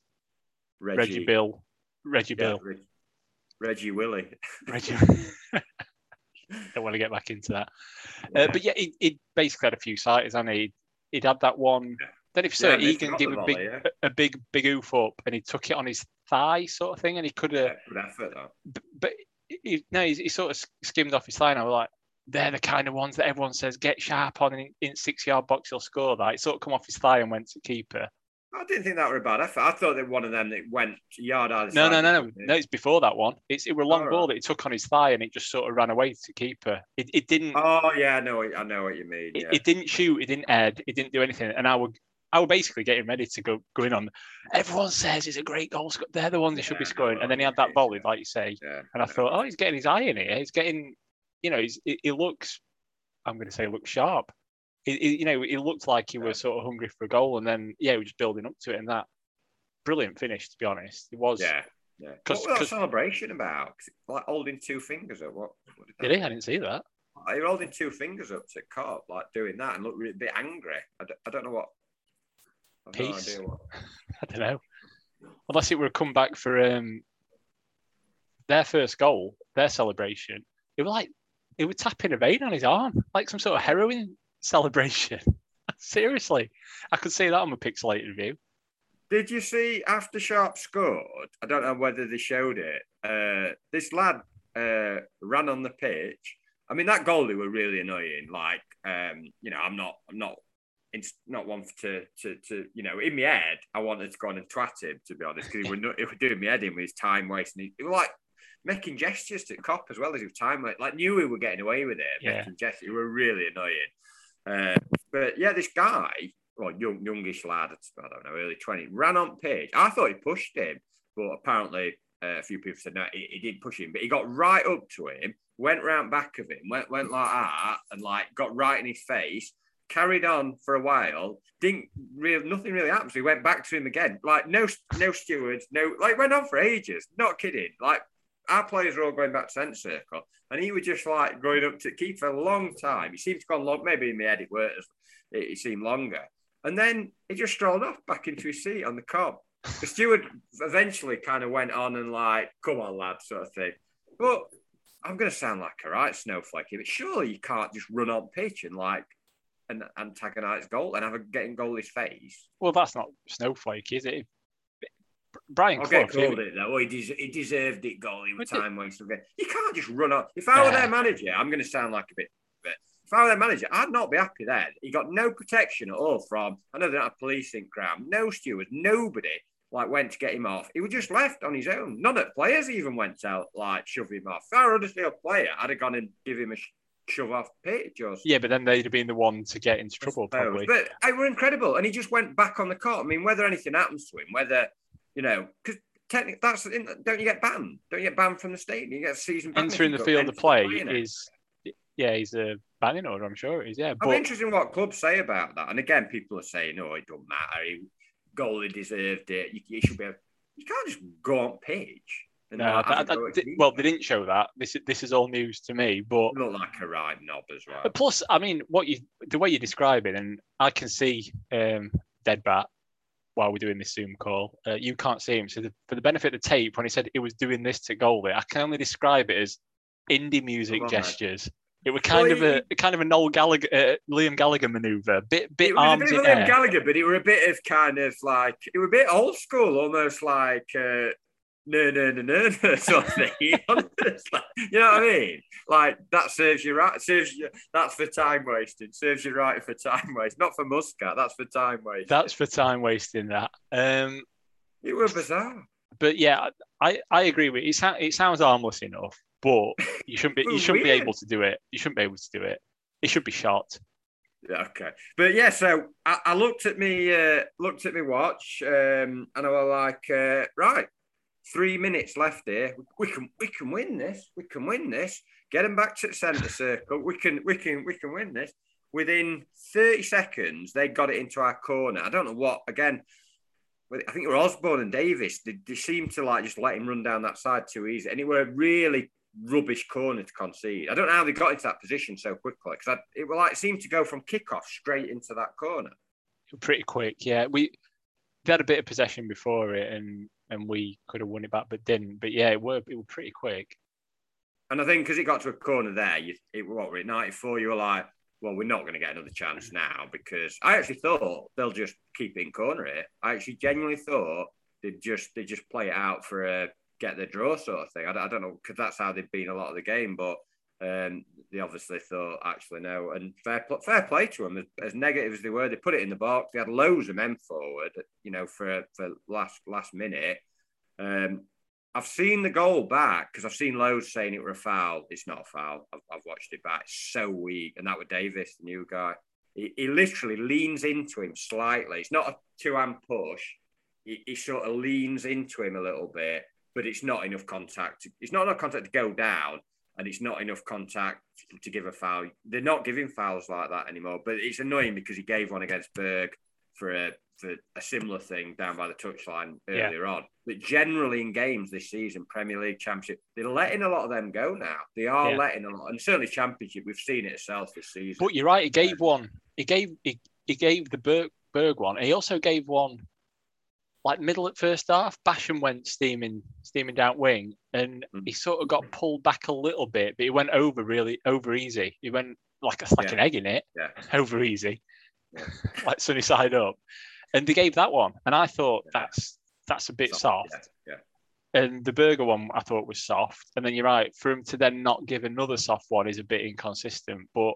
Speaker 2: Reggie, Reggie Bill, Reggie yeah, Bill, Reg,
Speaker 1: Reggie Willie,
Speaker 2: Reggie. Don't want to get back into that, yeah. Uh, but yeah, he, he, basically had a few sides, and he he'd had that one. Yeah. Then if so, yeah, Egan give a big, yeah. a, big, big oof up, and he took it on his thigh, sort of thing, and he could have.
Speaker 1: good effort, though.
Speaker 2: But, but he, no, he, he, sort of skimmed off his line. I was like, they're the kind of ones that everyone says get sharp on in, in six yard box, you'll score that. It sort of come off his thigh and went to keeper.
Speaker 1: I didn't think that were a bad effort. I thought that one of them that went yard out.
Speaker 2: No, no, no, no, no. It's before that one. It's it was a long oh, ball right. that he took on his thigh and it just sort of ran away to keeper. It, it didn't.
Speaker 1: Oh yeah, I know. I know what you mean.
Speaker 2: Yeah. It, it, didn't shoot. It didn't head. It didn't do anything. And I would I was basically getting ready to go go in on. Everyone says he's a great goal scorer. They're the ones that should be scoring. And then he had that volley, like you say. Yeah, and I thought, oh, he's getting his eye in here. He's getting, you know, he, he looks. I'm going to say, looks sharp. He, he, you know, he looked like he was sort of hungry for a goal, and then yeah, he was just building up to it, and that brilliant finish. To be honest, it was.
Speaker 1: Yeah. Yeah. What was that celebration about? Like holding two fingers up. What, what
Speaker 2: did, did he? I didn't see that.
Speaker 1: He was holding two fingers up to Kop, like doing that, and looked a bit angry. I d- I don't know what
Speaker 2: Peace. No I don't know. Unless it were a comeback for um, their first goal, their celebration. It was like it was tapping a vein on his arm, like some sort of heroin celebration. Seriously, I could see that on my pixelated view.
Speaker 1: Did you see after Sharp scored? I don't know whether they showed it. Uh, this lad uh, ran on the pitch. I mean, that goalie were really annoying. Like, um, you know, I'm not, I'm not it's not one to, to, to, you know, in my head, I wanted to go on and twat him, to be honest, because he would it would doing me head in with his time wasting. He, he was like making gestures to Kop as well as his time, like, like knew we were getting away with it, yeah. making gestures. Were really annoying. Uh, but yeah, this guy, well, young, youngish lad, I don't know, early 20, ran on pitch. I thought he pushed him, but apparently uh, a few people said no, he, he didn't push him, but he got right up to him, went round back of him, went, went like that, and like got right in his face carried on for a while. Didn't real nothing really happened. So we went back to him again. Like no no stewards, no like went on for ages. Not kidding. Like our players were all going back to centre circle, and he was just like going up to keep for a long time. He seemed to go on long. Maybe in the head it worked. It, it seemed longer, and then he just strolled off back into his seat on the Kop. The steward eventually kind of went on and like, "Come on, lad," sort of thing. But I'm going to sound like a right snowflake but surely you can't just run on pitch and like an antagonise goal and have a getting goalless face.
Speaker 2: Well, that's not snowflake, is it? Brian
Speaker 1: Clough, okay, called it though. he, des- he deserved it, goal. He was time wasting. You can't just run up. If I were yeah. their manager, I'm going to sound like a bit, but if I were their manager, I'd not be happy then. He got no protection at all from. I know they're not a policing ground. No stewards, nobody like went to get him off. He was just left on his own. None of the players even went out like shove him off. If I were honestly a player, I'd have gone and give him a shove off pitch or
Speaker 2: Yeah, but then they'd have been the one to get into trouble, probably.
Speaker 1: But they were incredible, and he just went back on the court. I mean, whether anything happens to him, whether you know, because technically that's don't you get banned? Don't you get banned from the stadium? You get season ban.
Speaker 2: Entering the field of play is yeah, he's a banning order. I'm sure it is. Yeah,
Speaker 1: I'm interested in what clubs say about that. And again, people are saying, "Oh, it don't matter. He, goalie deserved it. You, you should be. Able, you can't just go on pitch."
Speaker 2: No, that, that, well, they didn't show that. This is this is all news to me. But
Speaker 1: look like a right knob as well.
Speaker 2: But plus, I mean, what you the way you describe it, and I can see um, dead bat while we're doing this Zoom call. Uh, you can't see him, so the, for the benefit of the tape, when he said it was doing this to goalie, I can only describe it as indie music gestures. It was kind well, of a kind of a Noel Gallagher, uh, Liam Gallagher maneuver, bit bit
Speaker 1: it
Speaker 2: was arms
Speaker 1: a bit
Speaker 2: in
Speaker 1: Liam
Speaker 2: air.
Speaker 1: Gallagher, but it were a bit of kind of like it were a bit old school, almost like uh, no no no no no sort of thing. you know what I mean? Like that serves you right. Serves you. That's for time wasting. Serves you right for time waste, not for Muscat. That's for time wasting.
Speaker 2: That's for time wasting. That. Um,
Speaker 1: it was bizarre.
Speaker 2: But yeah, I, I agree with it. It sounds harmless enough but you shouldn't be you shouldn't weird. be able to do it. You shouldn't be able to do it. It should be shot.
Speaker 1: Okay, but yeah. So I, I looked at me uh, looked at me watch, um, and I was like, uh, right, three minutes left here. We can we can win this. We can win this. Get them back to the centre circle. We can we can we can win this. Within 30 seconds, they got it into our corner. I don't know what. Again, I think it was Osborn and Davies. They, they seemed to like just let him run down that side too easy, and it were really rubbish corner to concede. I don't know how they got into that position so quickly because it will like seemed to go from kickoff straight into that corner.
Speaker 2: Pretty quick, yeah. We they had a bit of possession before it, and and we could have won it back, but didn't. But yeah, it were it was pretty quick.
Speaker 1: And I think because it got to a corner there, you it what were it ninety four? You were like, well, we're not going to get another chance now because I actually thought they'll just keep it in corner it. I actually genuinely thought they'd just they just play it out for a get the draw sort of thing. I, I don't know because that's how they've been a lot of the game, but um, they obviously thought actually no. And fair fair play to them as, as, negative as they were, they put it in the box. They had loads of men forward, you know, for for last last minute. Um, I've seen the goal back because I've seen loads saying it were a foul. It's not a foul. I've, I've watched it back. It's so weak, and that was Davies, the new guy. He, he literally leans into him slightly. It's not a two hand push. He, he sort of leans into him a little bit but it's not enough contact. It's not enough contact to go down, and it's not enough contact to give a foul. They're not giving fouls like that anymore. But it's annoying because he gave one against Berge for a for a similar thing down by the touchline earlier yeah. on. But generally in games this season, Premier League, Championship, they're letting a lot of them go now. They are yeah. letting a lot, and certainly Championship, we've seen it itself this season.
Speaker 2: But you're right. He gave um, one. He gave he, he gave the Berge Berge one. He also gave one like middle at first half, Basham went steaming, steaming down wing, and mm. he sort of got pulled back a little bit, but he went over really over easy. He went like a, like yeah. an egg in it,
Speaker 1: yeah.
Speaker 2: over easy, yeah. like sunny side up, and they gave that one, and I thought that's that's a bit soft. soft.
Speaker 1: Yeah.
Speaker 2: And the burger one I thought was soft, and then you're right. For him to then not give another soft one is a bit inconsistent, but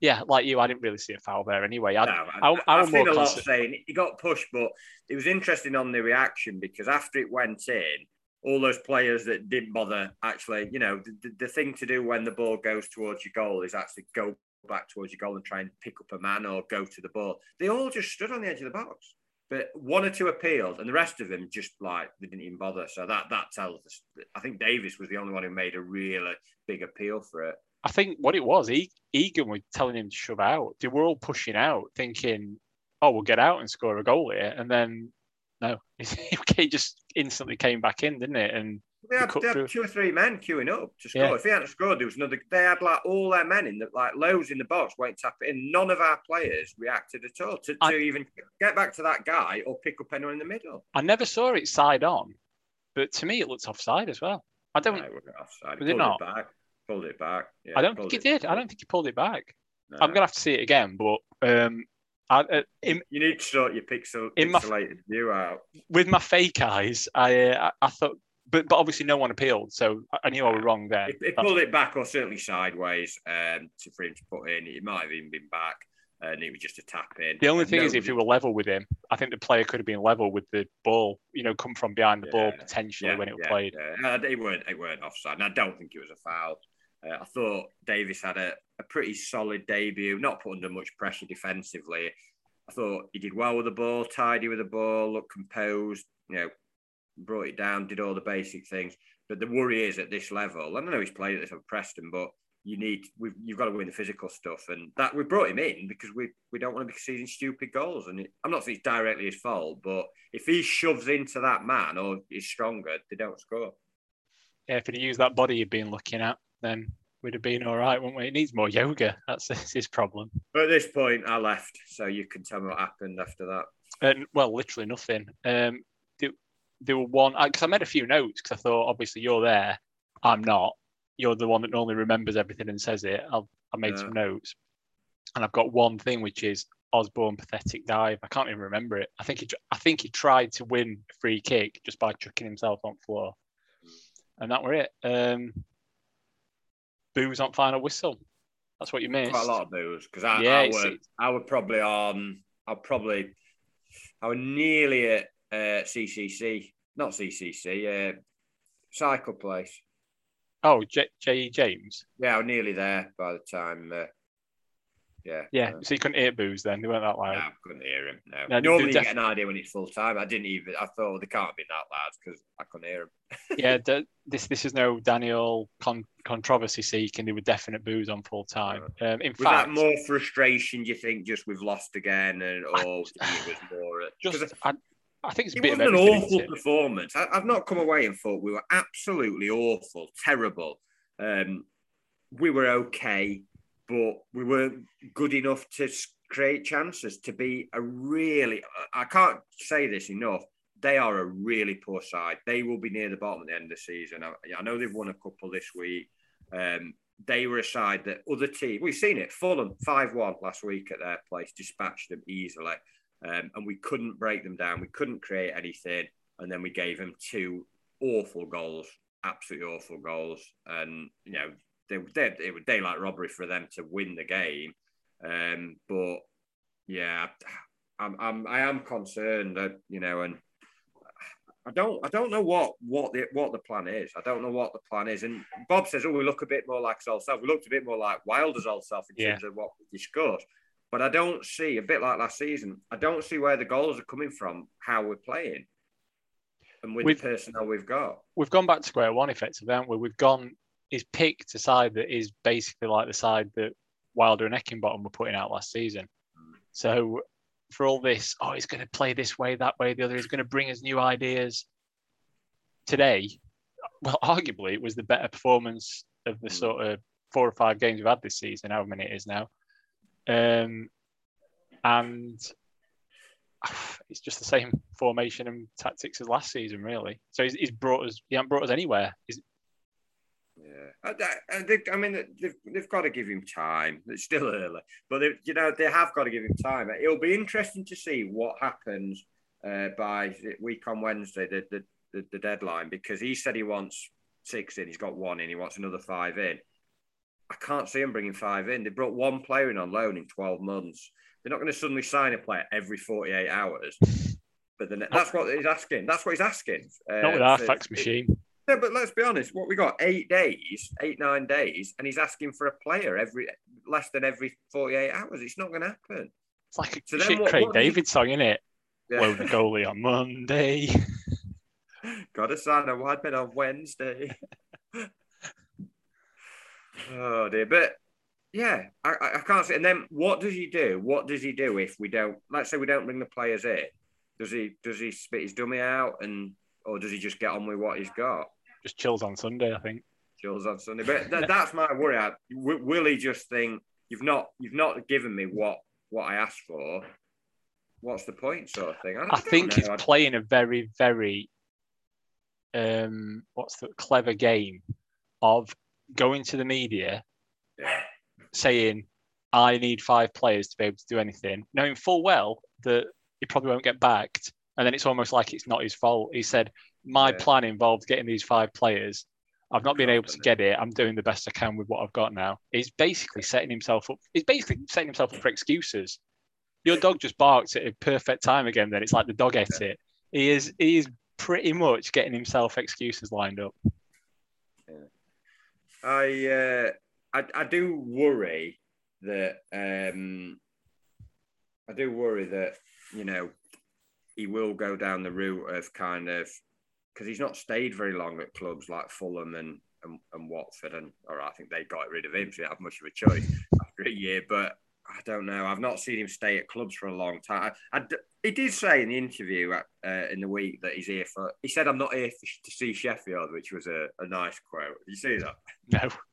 Speaker 2: yeah, like you, I didn't really see a foul there anyway. I, no, I, I,
Speaker 1: have seen a lot saying he got pushed, but it was interesting on the reaction because after it went in, all those players that didn't bother actually, you know, the, the thing to do when the ball goes towards your goal is actually go back towards your goal and try and pick up a man or go to the ball. They all just stood on the edge of the box. But one or two appealed, and the rest of them just like they didn't even bother. So that that tells us. I think Davies was the only one who made a really big appeal for it.
Speaker 2: I think what it was, Egan was telling him to shove out. They were all pushing out, thinking, "Oh, we'll get out and score a goal here," and then no, he just instantly came back in, didn't it? And
Speaker 1: they had, they had two or three men queuing up to score. Yeah. If he hadn't scored, there was another. They had like all their men in the like loads in the box waiting to tap it in. None of our players reacted at all to, to I, even get back to that guy or pick up anyone in the middle.
Speaker 2: I never saw it side on, but to me it looked offside as well. I don't. No, it
Speaker 1: offside. Was it not? It pulled it back. Yeah,
Speaker 2: I don't think he did. Back. I don't think he pulled it back. No. I'm gonna have to see it again, but um, I, uh, in,
Speaker 1: you need to sort your pixel, in pixelated my, view out.
Speaker 2: With my fake eyes, I uh, I thought but but obviously no one appealed, so I, knew I was wrong there.
Speaker 1: It, it pulled it back or certainly sideways um, to for him to put in. It might have even been back, and it was just a tap in.
Speaker 2: The only thing
Speaker 1: no,
Speaker 2: is, if you were level with him, I think the player could have been level with the ball. You know, come from behind the
Speaker 1: Yeah,
Speaker 2: ball potentially
Speaker 1: yeah,
Speaker 2: when it was
Speaker 1: yeah,
Speaker 2: played.
Speaker 1: yeah. Uh, it weren't it weren't offside, and I don't think it was a foul. Uh, I thought Davies had a, a pretty solid debut, not put under much pressure defensively. I thought he did well with the ball, tidy with the ball, looked composed, you know, brought it down, did all the basic things. But the worry is at this level, and I know he's played at this at Preston, but you need we've, you've got to win the physical stuff, and that we brought him in because we we don't want to be conceding stupid goals. And it, I'm not saying it's directly his fault, but if he shoves into that man or is stronger, they don't score.
Speaker 2: Yeah, if he'd used that body you've been looking at, then we'd have been all right, wouldn't we? It needs more yoga. That's, that's his problem.
Speaker 1: But at this point, I left, so you can tell me what happened after that.
Speaker 2: And well, literally nothing. Um, there, there were one because I made a few notes because I thought obviously you're there, I'm not. You're the one that normally remembers everything and says it. I'll, I made some notes, and I've got one thing which is Osborn pathetic dive. I can't even remember it. I think he, I think he tried to win a free kick just by chucking himself on floor, and that were it. Um, booze on final whistle. That's what you missed.
Speaker 1: Quite a lot of booze because I,
Speaker 2: Yeah,
Speaker 1: I, were, I were probably on. I probably I were nearly at uh, CCC, not CCC, uh, Cycle Place.
Speaker 2: Oh, J. J. James.
Speaker 1: Yeah, I was nearly there by the time. Uh, yeah,
Speaker 2: Yeah, so you couldn't hear booze then. They weren't that
Speaker 1: no,
Speaker 2: loud.
Speaker 1: I couldn't hear him. No.
Speaker 2: No,
Speaker 1: Normally,
Speaker 2: they
Speaker 1: you
Speaker 2: def-
Speaker 1: get an idea when it's full time. I didn't even. I thought they can't be that loud because I couldn't hear him.
Speaker 2: yeah, the, this this is no Daniel con- controversy seeking. There were definite booze on full time. Um, in
Speaker 1: Was
Speaker 2: fact,
Speaker 1: that more frustration? Do you think just we've lost again, and or do it was more?
Speaker 2: just I, I think it's a
Speaker 1: It
Speaker 2: bit of
Speaker 1: wasn't an awful performance. I, I've not come away and thought we were absolutely awful, terrible. Um, we were okay, but we weren't good enough to create chances to be a really. I can't say this enough. They are a really poor side. They will be near the bottom at the end of the season. I, I know they've won a couple this week. Um, they were a side that other teams, we've seen it, Fulham 5 1 last week at their place, dispatched them easily. Um, and we couldn't break them down. We couldn't create anything. And then we gave them two awful goals, absolutely awful goals. And, you know, they, they, it was daylight robbery for them to win the game. Um, but yeah, I'm, I'm, I am concerned that, you know, and I don't, I don't know what, what the, what the plan is. I don't know what the plan is. And Bob says, oh, we look a bit more like old self. We looked a bit more like Wilder's old self in
Speaker 2: Yeah.
Speaker 1: terms of what we discussed. But I don't see a bit like last season. I don't see where the goals are coming from, how we're playing, and with
Speaker 2: We've-
Speaker 1: the personnel we've got.
Speaker 2: We've gone back to square one, effectively, haven't we? We've gone. He's picked a side that is basically like the side that Wilder and Heckingbottom were putting out last season. So for all this, oh, he's going to play this way, that way, the other. He's going to bring us new ideas. Today, well, arguably, it was the better performance of the
Speaker 1: Mm.
Speaker 2: sort of four or five games we've had this season, however many it is now. Um, and it's just the same formation and tactics as last season, really. So he's, he's brought us. He hasn't brought us anywhere. He's,
Speaker 1: Yeah, I, I, think. I mean, they've, they've got to give him time. It's still early, but they, you know they have got to give him time. It'll be interesting to see what happens uh, by week on Wednesday, the, the the the deadline, because he said he wants six in. He's got one in. He wants another five in. I can't see him bringing five in. They brought one player in on loan in twelve months. They're not going to suddenly sign a player every forty-eight hours. But then that's what he's asking. That's what he's asking. Uh,
Speaker 2: not with our fax machine.
Speaker 1: No, but let's be honest. What we got eight days, eight nine days, and he's asking for a player every less than every forty eight hours. It's not going to happen.
Speaker 2: It's like a
Speaker 1: So
Speaker 2: shit
Speaker 1: what-
Speaker 2: Craig
Speaker 1: what
Speaker 2: David song, isn't it?
Speaker 1: Yeah.
Speaker 2: The goalie on Monday.
Speaker 1: got to sign a wide bid on Wednesday. oh dear, but yeah, I, I I can't see. And then what does he do? What does he do if we don't? Let's say we don't bring the players in. Does he does he spit his dummy out and or does he just get on with what he's got?
Speaker 2: Just chills on Sunday, I think.
Speaker 1: Chills on Sunday. But th- that's my worry. I, w- will he just think you've not you've not given me what what I asked for? What's the point, sort of thing? I,
Speaker 2: I think he's playing a very, very um what's the clever game of going to the media
Speaker 1: Yeah.
Speaker 2: saying I need five players to be able to do anything, knowing full well that he probably won't get backed. And then it's almost like it's not his fault. He said, my
Speaker 1: Yeah.
Speaker 2: plan involved getting these five players. I've not been able to get it. I'm doing the best I can with what I've got now. He's basically setting himself up. He's basically setting himself up for excuses. Your dog just barked at a perfect time again. Then it's like the dog ate it. He is. He is pretty much getting himself excuses lined up.
Speaker 1: I, uh, I I do worry that um, I do worry that you know he will go down the route of kind of because he's not stayed very long at clubs like Fulham and, and and Watford and or I think they got rid of him, so he didn't have much of a choice after a year. But I don't know. I've not seen him stay at clubs for a long time. I, I d- he did say in the interview at, uh, in the week that he's here for. He said, "I'm not here for, to see Sheffield," which was a, a nice quote. You see that?
Speaker 2: No,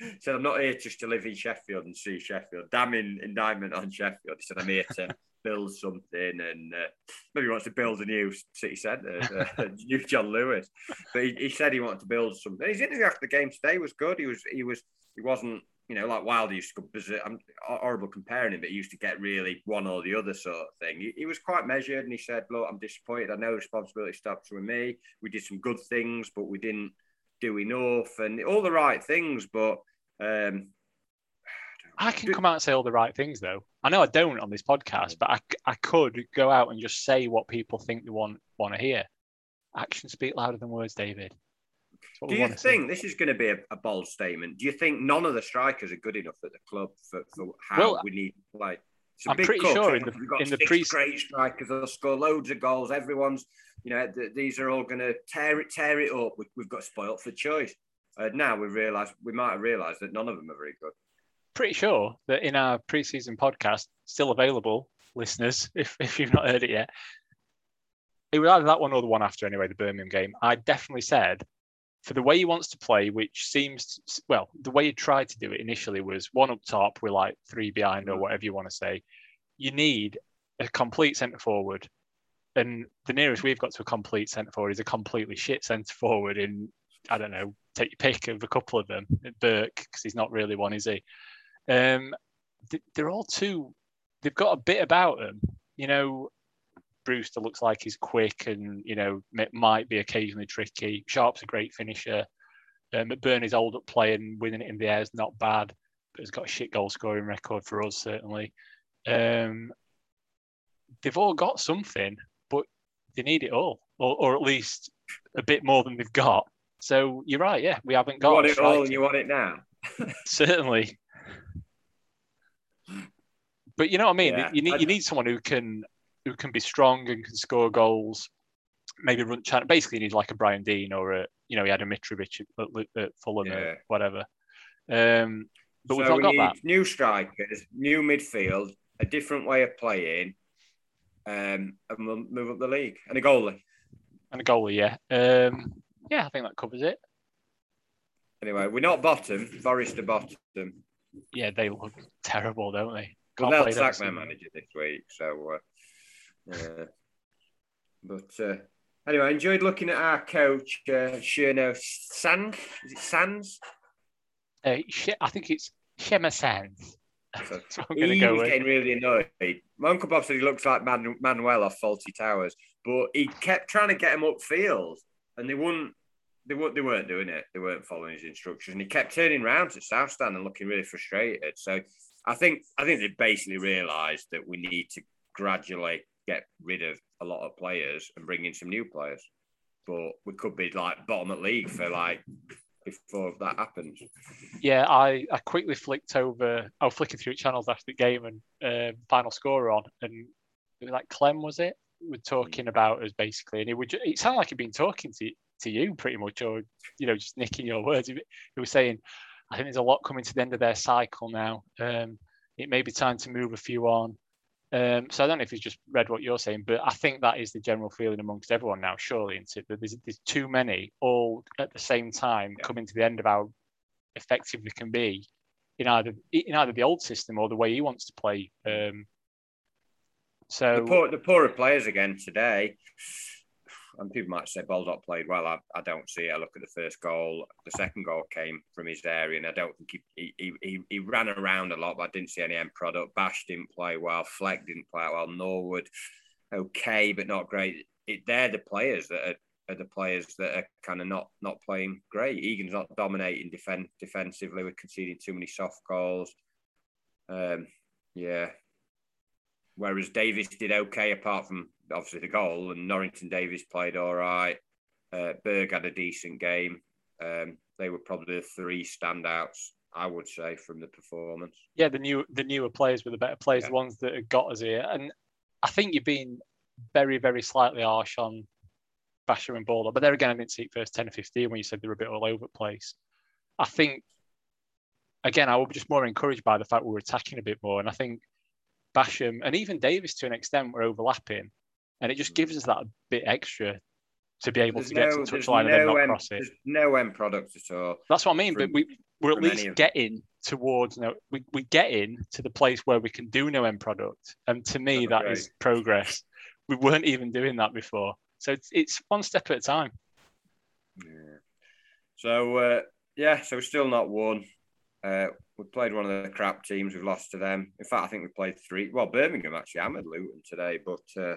Speaker 1: He said, I'm not here just to live in Sheffield and see Sheffield. Damning indictment on Sheffield. He said, I'm here to build something and uh, maybe wants to build a new city centre, uh, new John Lewis. But he, he said he wanted to build something. His interview after the game today was good. He was, he was, he wasn't, you know, like Wilder used to berserk. I'm horrible comparing him, but he used to get really one or the other sort of thing. He, he was quite measured and he said, Look, I'm disappointed. I know responsibility stops with me. We did some good things, but we didn't do enough and all the right things, but um,
Speaker 2: I can come out and say all the right things though. I know I don't on this podcast, but I, I could go out and just say what people think they want want to hear. Actions speak louder than words, David.
Speaker 1: Do you think this is going to be a, a bold statement? Do you think none of the strikers are good enough at the club for, for how
Speaker 2: Well,
Speaker 1: we need to play?
Speaker 2: I'm pretty sure in the-
Speaker 1: We've got
Speaker 2: in the pre-
Speaker 1: great strikers that'll score loads of goals. Everyone's, you know, th- these are all going to tear it, tear it up. We, we've got spoilt for choice. Uh, now we realise we might have realised that none of them are very good.
Speaker 2: Pretty sure that in our preseason podcast, still available, listeners, if, if you've not heard it yet, it was either that one or the one after anyway, the Birmingham game. I definitely said for the way he wants to play, which seems well, the way he tried to do it initially was one up top with like three behind or
Speaker 1: Mhm.
Speaker 2: whatever you want to say. You need a complete centre forward. And the nearest we've got to a complete centre forward is a completely shit centre forward in I don't know, take your pick of a couple of them. Burke, because he's not really one, is he? Um, they're all too. They've got a bit about them. You know, Brewster looks like he's quick and you know might be occasionally tricky. Sharp's a great finisher. Uh, McBurnie's old up play and winning it in the air is not bad, but has got a shit goal scoring record for us certainly. Um, they've all got something, but they need it all, or, or at least a bit more than they've got. So you're right, yeah, we haven't
Speaker 1: You
Speaker 2: got
Speaker 1: want it all and you want it now.
Speaker 2: certainly. But you know what I mean.
Speaker 1: Yeah,
Speaker 2: you need you need someone who can who can be strong and can score goals. Maybe run chan Basically, you need like a Brian Deane or a you know he had a Mitrovic at, at, Fulham
Speaker 1: Yeah.
Speaker 2: or whatever. Um, but we've
Speaker 1: so
Speaker 2: not
Speaker 1: we
Speaker 2: got
Speaker 1: need
Speaker 2: that.
Speaker 1: new strikers, new midfield, a different way of playing, um, and we'll move up the league and a goalie.
Speaker 2: And a goalie, yeah. Um, yeah, I think that covers it.
Speaker 1: Anyway, we're not bottom. Forest are bottom.
Speaker 2: Yeah, they look terrible, don't they?
Speaker 1: Well, they'll
Speaker 2: play
Speaker 1: sack
Speaker 2: that
Speaker 1: their manager this week. So, uh, but uh, anyway, I enjoyed looking at our coach, uh, Sherno Sands. Is it Sands?
Speaker 2: Uh, I think it's Shema Sands.
Speaker 1: So he
Speaker 2: to
Speaker 1: was
Speaker 2: go with.
Speaker 1: getting really annoyed. My uncle Bob said he looks like Man- Manuel off Fawlty Towers, but he kept trying to get him upfield, and they wouldn't. They weren't. They weren't doing it. They weren't following his instructions, and he kept turning round to South Stand and looking really frustrated. So, I think I think they basically realised that we need to gradually get rid of a lot of players and bring in some new players. But we could be like bottom of the league for like before that happens.
Speaker 2: Yeah, I, I quickly flicked over. I was flicking through channels after the game and um, final score on, and it was like Clem was it? We're talking about us basically, and it would. It sounded like he'd been talking to to you pretty much, or you know, just nicking your words. He was saying, "I think there's a lot coming to the end of their cycle now. Um, it may be time to move a few on." Um, so I don't know if he's just read what you're saying, but I think that is the general feeling amongst everyone now. Surely, isn't it? That there's, there's too many all at the same time
Speaker 1: Yeah.
Speaker 2: coming to the end of how effective we can be in either in either the old system or the way he wants to play. Um, so
Speaker 1: the, poor, the poorer players again today. And people might say Baldock played well. I, I don't see it. I look at the first goal. The second goal came from his area, and I don't think he he, he, he ran around a lot, but I didn't see any end product. Bash didn't play well. Fleck didn't play well. Norwood, okay, but not great. It, they're the players that are, the players that are kind of not not playing great. Egan's not dominating defend, defensively. We're conceding too many soft goals. Um, yeah. Whereas Davies did okay, apart from obviously the goal, and Norrington Davies played all right. Uh, Berge had a decent game. Um, they were probably the three standouts, I would say, from the performance.
Speaker 2: Yeah, the new the newer players were the better players, yeah. the ones that got us here. And I think you've been very, very slightly harsh on Basham and Border. But there again, I didn't see it first 10 or 15 when you said they were a bit all over the place. I think, again, I was just more encouraged by the fact we were attacking a bit more. And I think Basham and even Davies to an extent were overlapping. And it just gives us that bit extra to be able
Speaker 1: there's
Speaker 2: to get
Speaker 1: no,
Speaker 2: to the touchline no and then not
Speaker 1: end,
Speaker 2: cross it.
Speaker 1: There's no end product at all.
Speaker 2: That's what I mean. From, but we, we're at least getting towards you know, we, we get in to the place where we can do no end product. And to me, That's that great. is progress. We weren't even doing that before. So it's, it's one step at a time.
Speaker 1: Yeah. So, uh, yeah, so we're still not one. Uh, we played one of the crap teams. We've lost to them. In fact, I think we played three. Well, Birmingham actually hammered Luton today, but uh,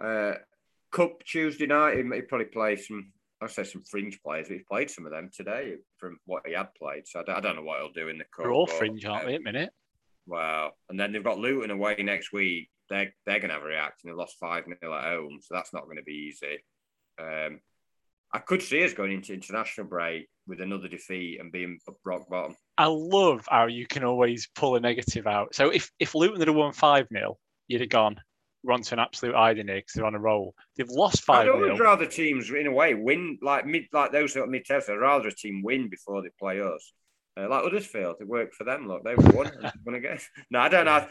Speaker 1: uh, Cup Tuesday night, he, he probably played some. I say some fringe players, but he's played some of them today from what he had played. So I don't, I don't know what he'll do in the cup.
Speaker 2: We're all fringe, aren't we? At minute.
Speaker 1: Wow. And then they've got Luton away next week. They're they're going to have a reaction. They lost five 0 at home, so that's not going to be easy. Um, I could see us going into international break with another defeat and being rock bottom.
Speaker 2: I love how you can always pull a negative out. So if if Luton had won five 0 you'd have gone run to an absolute hiding here because they're on a roll. They've lost five.
Speaker 1: I'd rather teams, in a way, win like mid, like those at mid table. I'd rather a team win before they play us. Uh, like Huddersfield, it worked for them. Look, they won. going again. No, I don't know.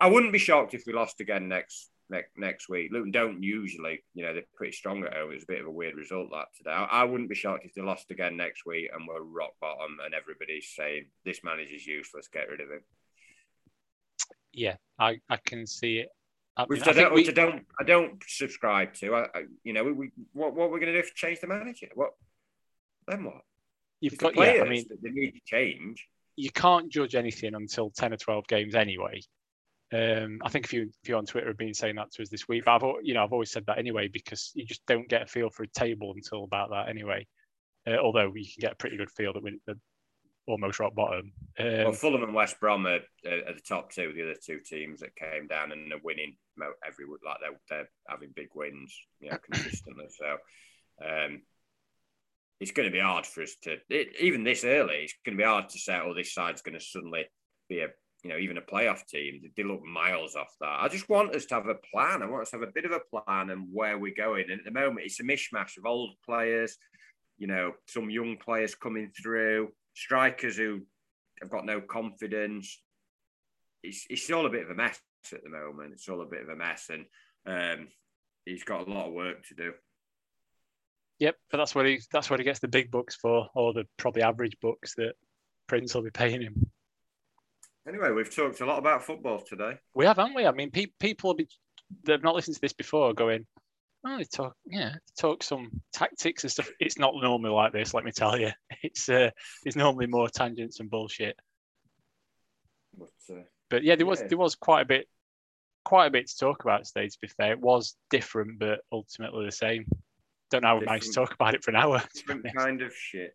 Speaker 1: I wouldn't be shocked if we lost again next next next week. Luton don't usually, you know, they're pretty strong at home. It was a bit of a weird result that today. I, I wouldn't be shocked if they lost again next week and we're rock bottom and everybody's saying this manager's useless, get rid of him.
Speaker 2: Yeah, I, I can see it.
Speaker 1: I, which, I, don't, we... which I don't, I don't subscribe to. I, I you know, we, we, what, what we're going to do if change the manager? What then? What?
Speaker 2: You've it's got, yeah. I mean,
Speaker 1: they need to change.
Speaker 2: You can't judge anything until ten or twelve games anyway. Um, I think if you if you on Twitter have been saying that to us this week, but I've you know I've always said that anyway because you just don't get a feel for a table until about that anyway. Uh, although you can get a pretty good feel that we're almost rock bottom.
Speaker 1: Um, well, Fulham and West Brom are, are, the top two, the other two teams that came down and are winning every like they're, they're having big wins, you know, consistently. So um, it's going to be hard for us to it, even this early. It's going to be hard to say, oh, this side's going to suddenly be a you know, even a playoff team, they look miles off that. I just want us to have a plan. I want us to have a bit of a plan and where we're going. And at the moment, it's a mishmash of old players, you know, some young players coming through, strikers who have got no confidence. It's, it's all a bit of a mess at the moment. It's all a bit of a mess. And um, he's got a lot of work to do.
Speaker 2: Yep, but that's what he that's what he gets the big bucks for, or the probably average bucks that Prince will be paying him.
Speaker 1: Anyway, we've talked a lot about football today.
Speaker 2: We have, haven't we? I mean, pe- people be, that have not listened to this before going, oh, they talk, yeah, they talk some tactics and stuff. It's not normally like this, let me tell you. It's uh, it's normally more tangents and bullshit. But, uh, but yeah, there was yeah. there was quite a bit, quite a bit to talk about today. To be fair, it was different, but ultimately the same. Don't know how we managed to talk about it for an hour.
Speaker 1: Different kind of shit.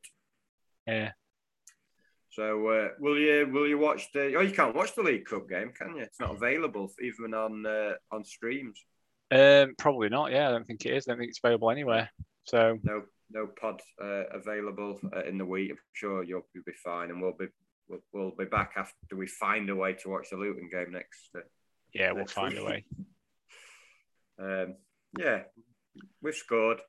Speaker 2: Yeah.
Speaker 1: So uh, will you will you watch the? Oh, you can't watch the League Cup game, can you? It's not available even on uh, on streams.
Speaker 2: Um, probably not. Yeah, I don't think it is. I don't think it's available anywhere. So
Speaker 1: no no pod uh, available uh, in the week. I'm sure you'll, you'll be fine, and we'll be we'll, we'll, be back after we find a way to watch the Luton game next.
Speaker 2: Yeah, we'll find a way.
Speaker 1: um, yeah, we've scored.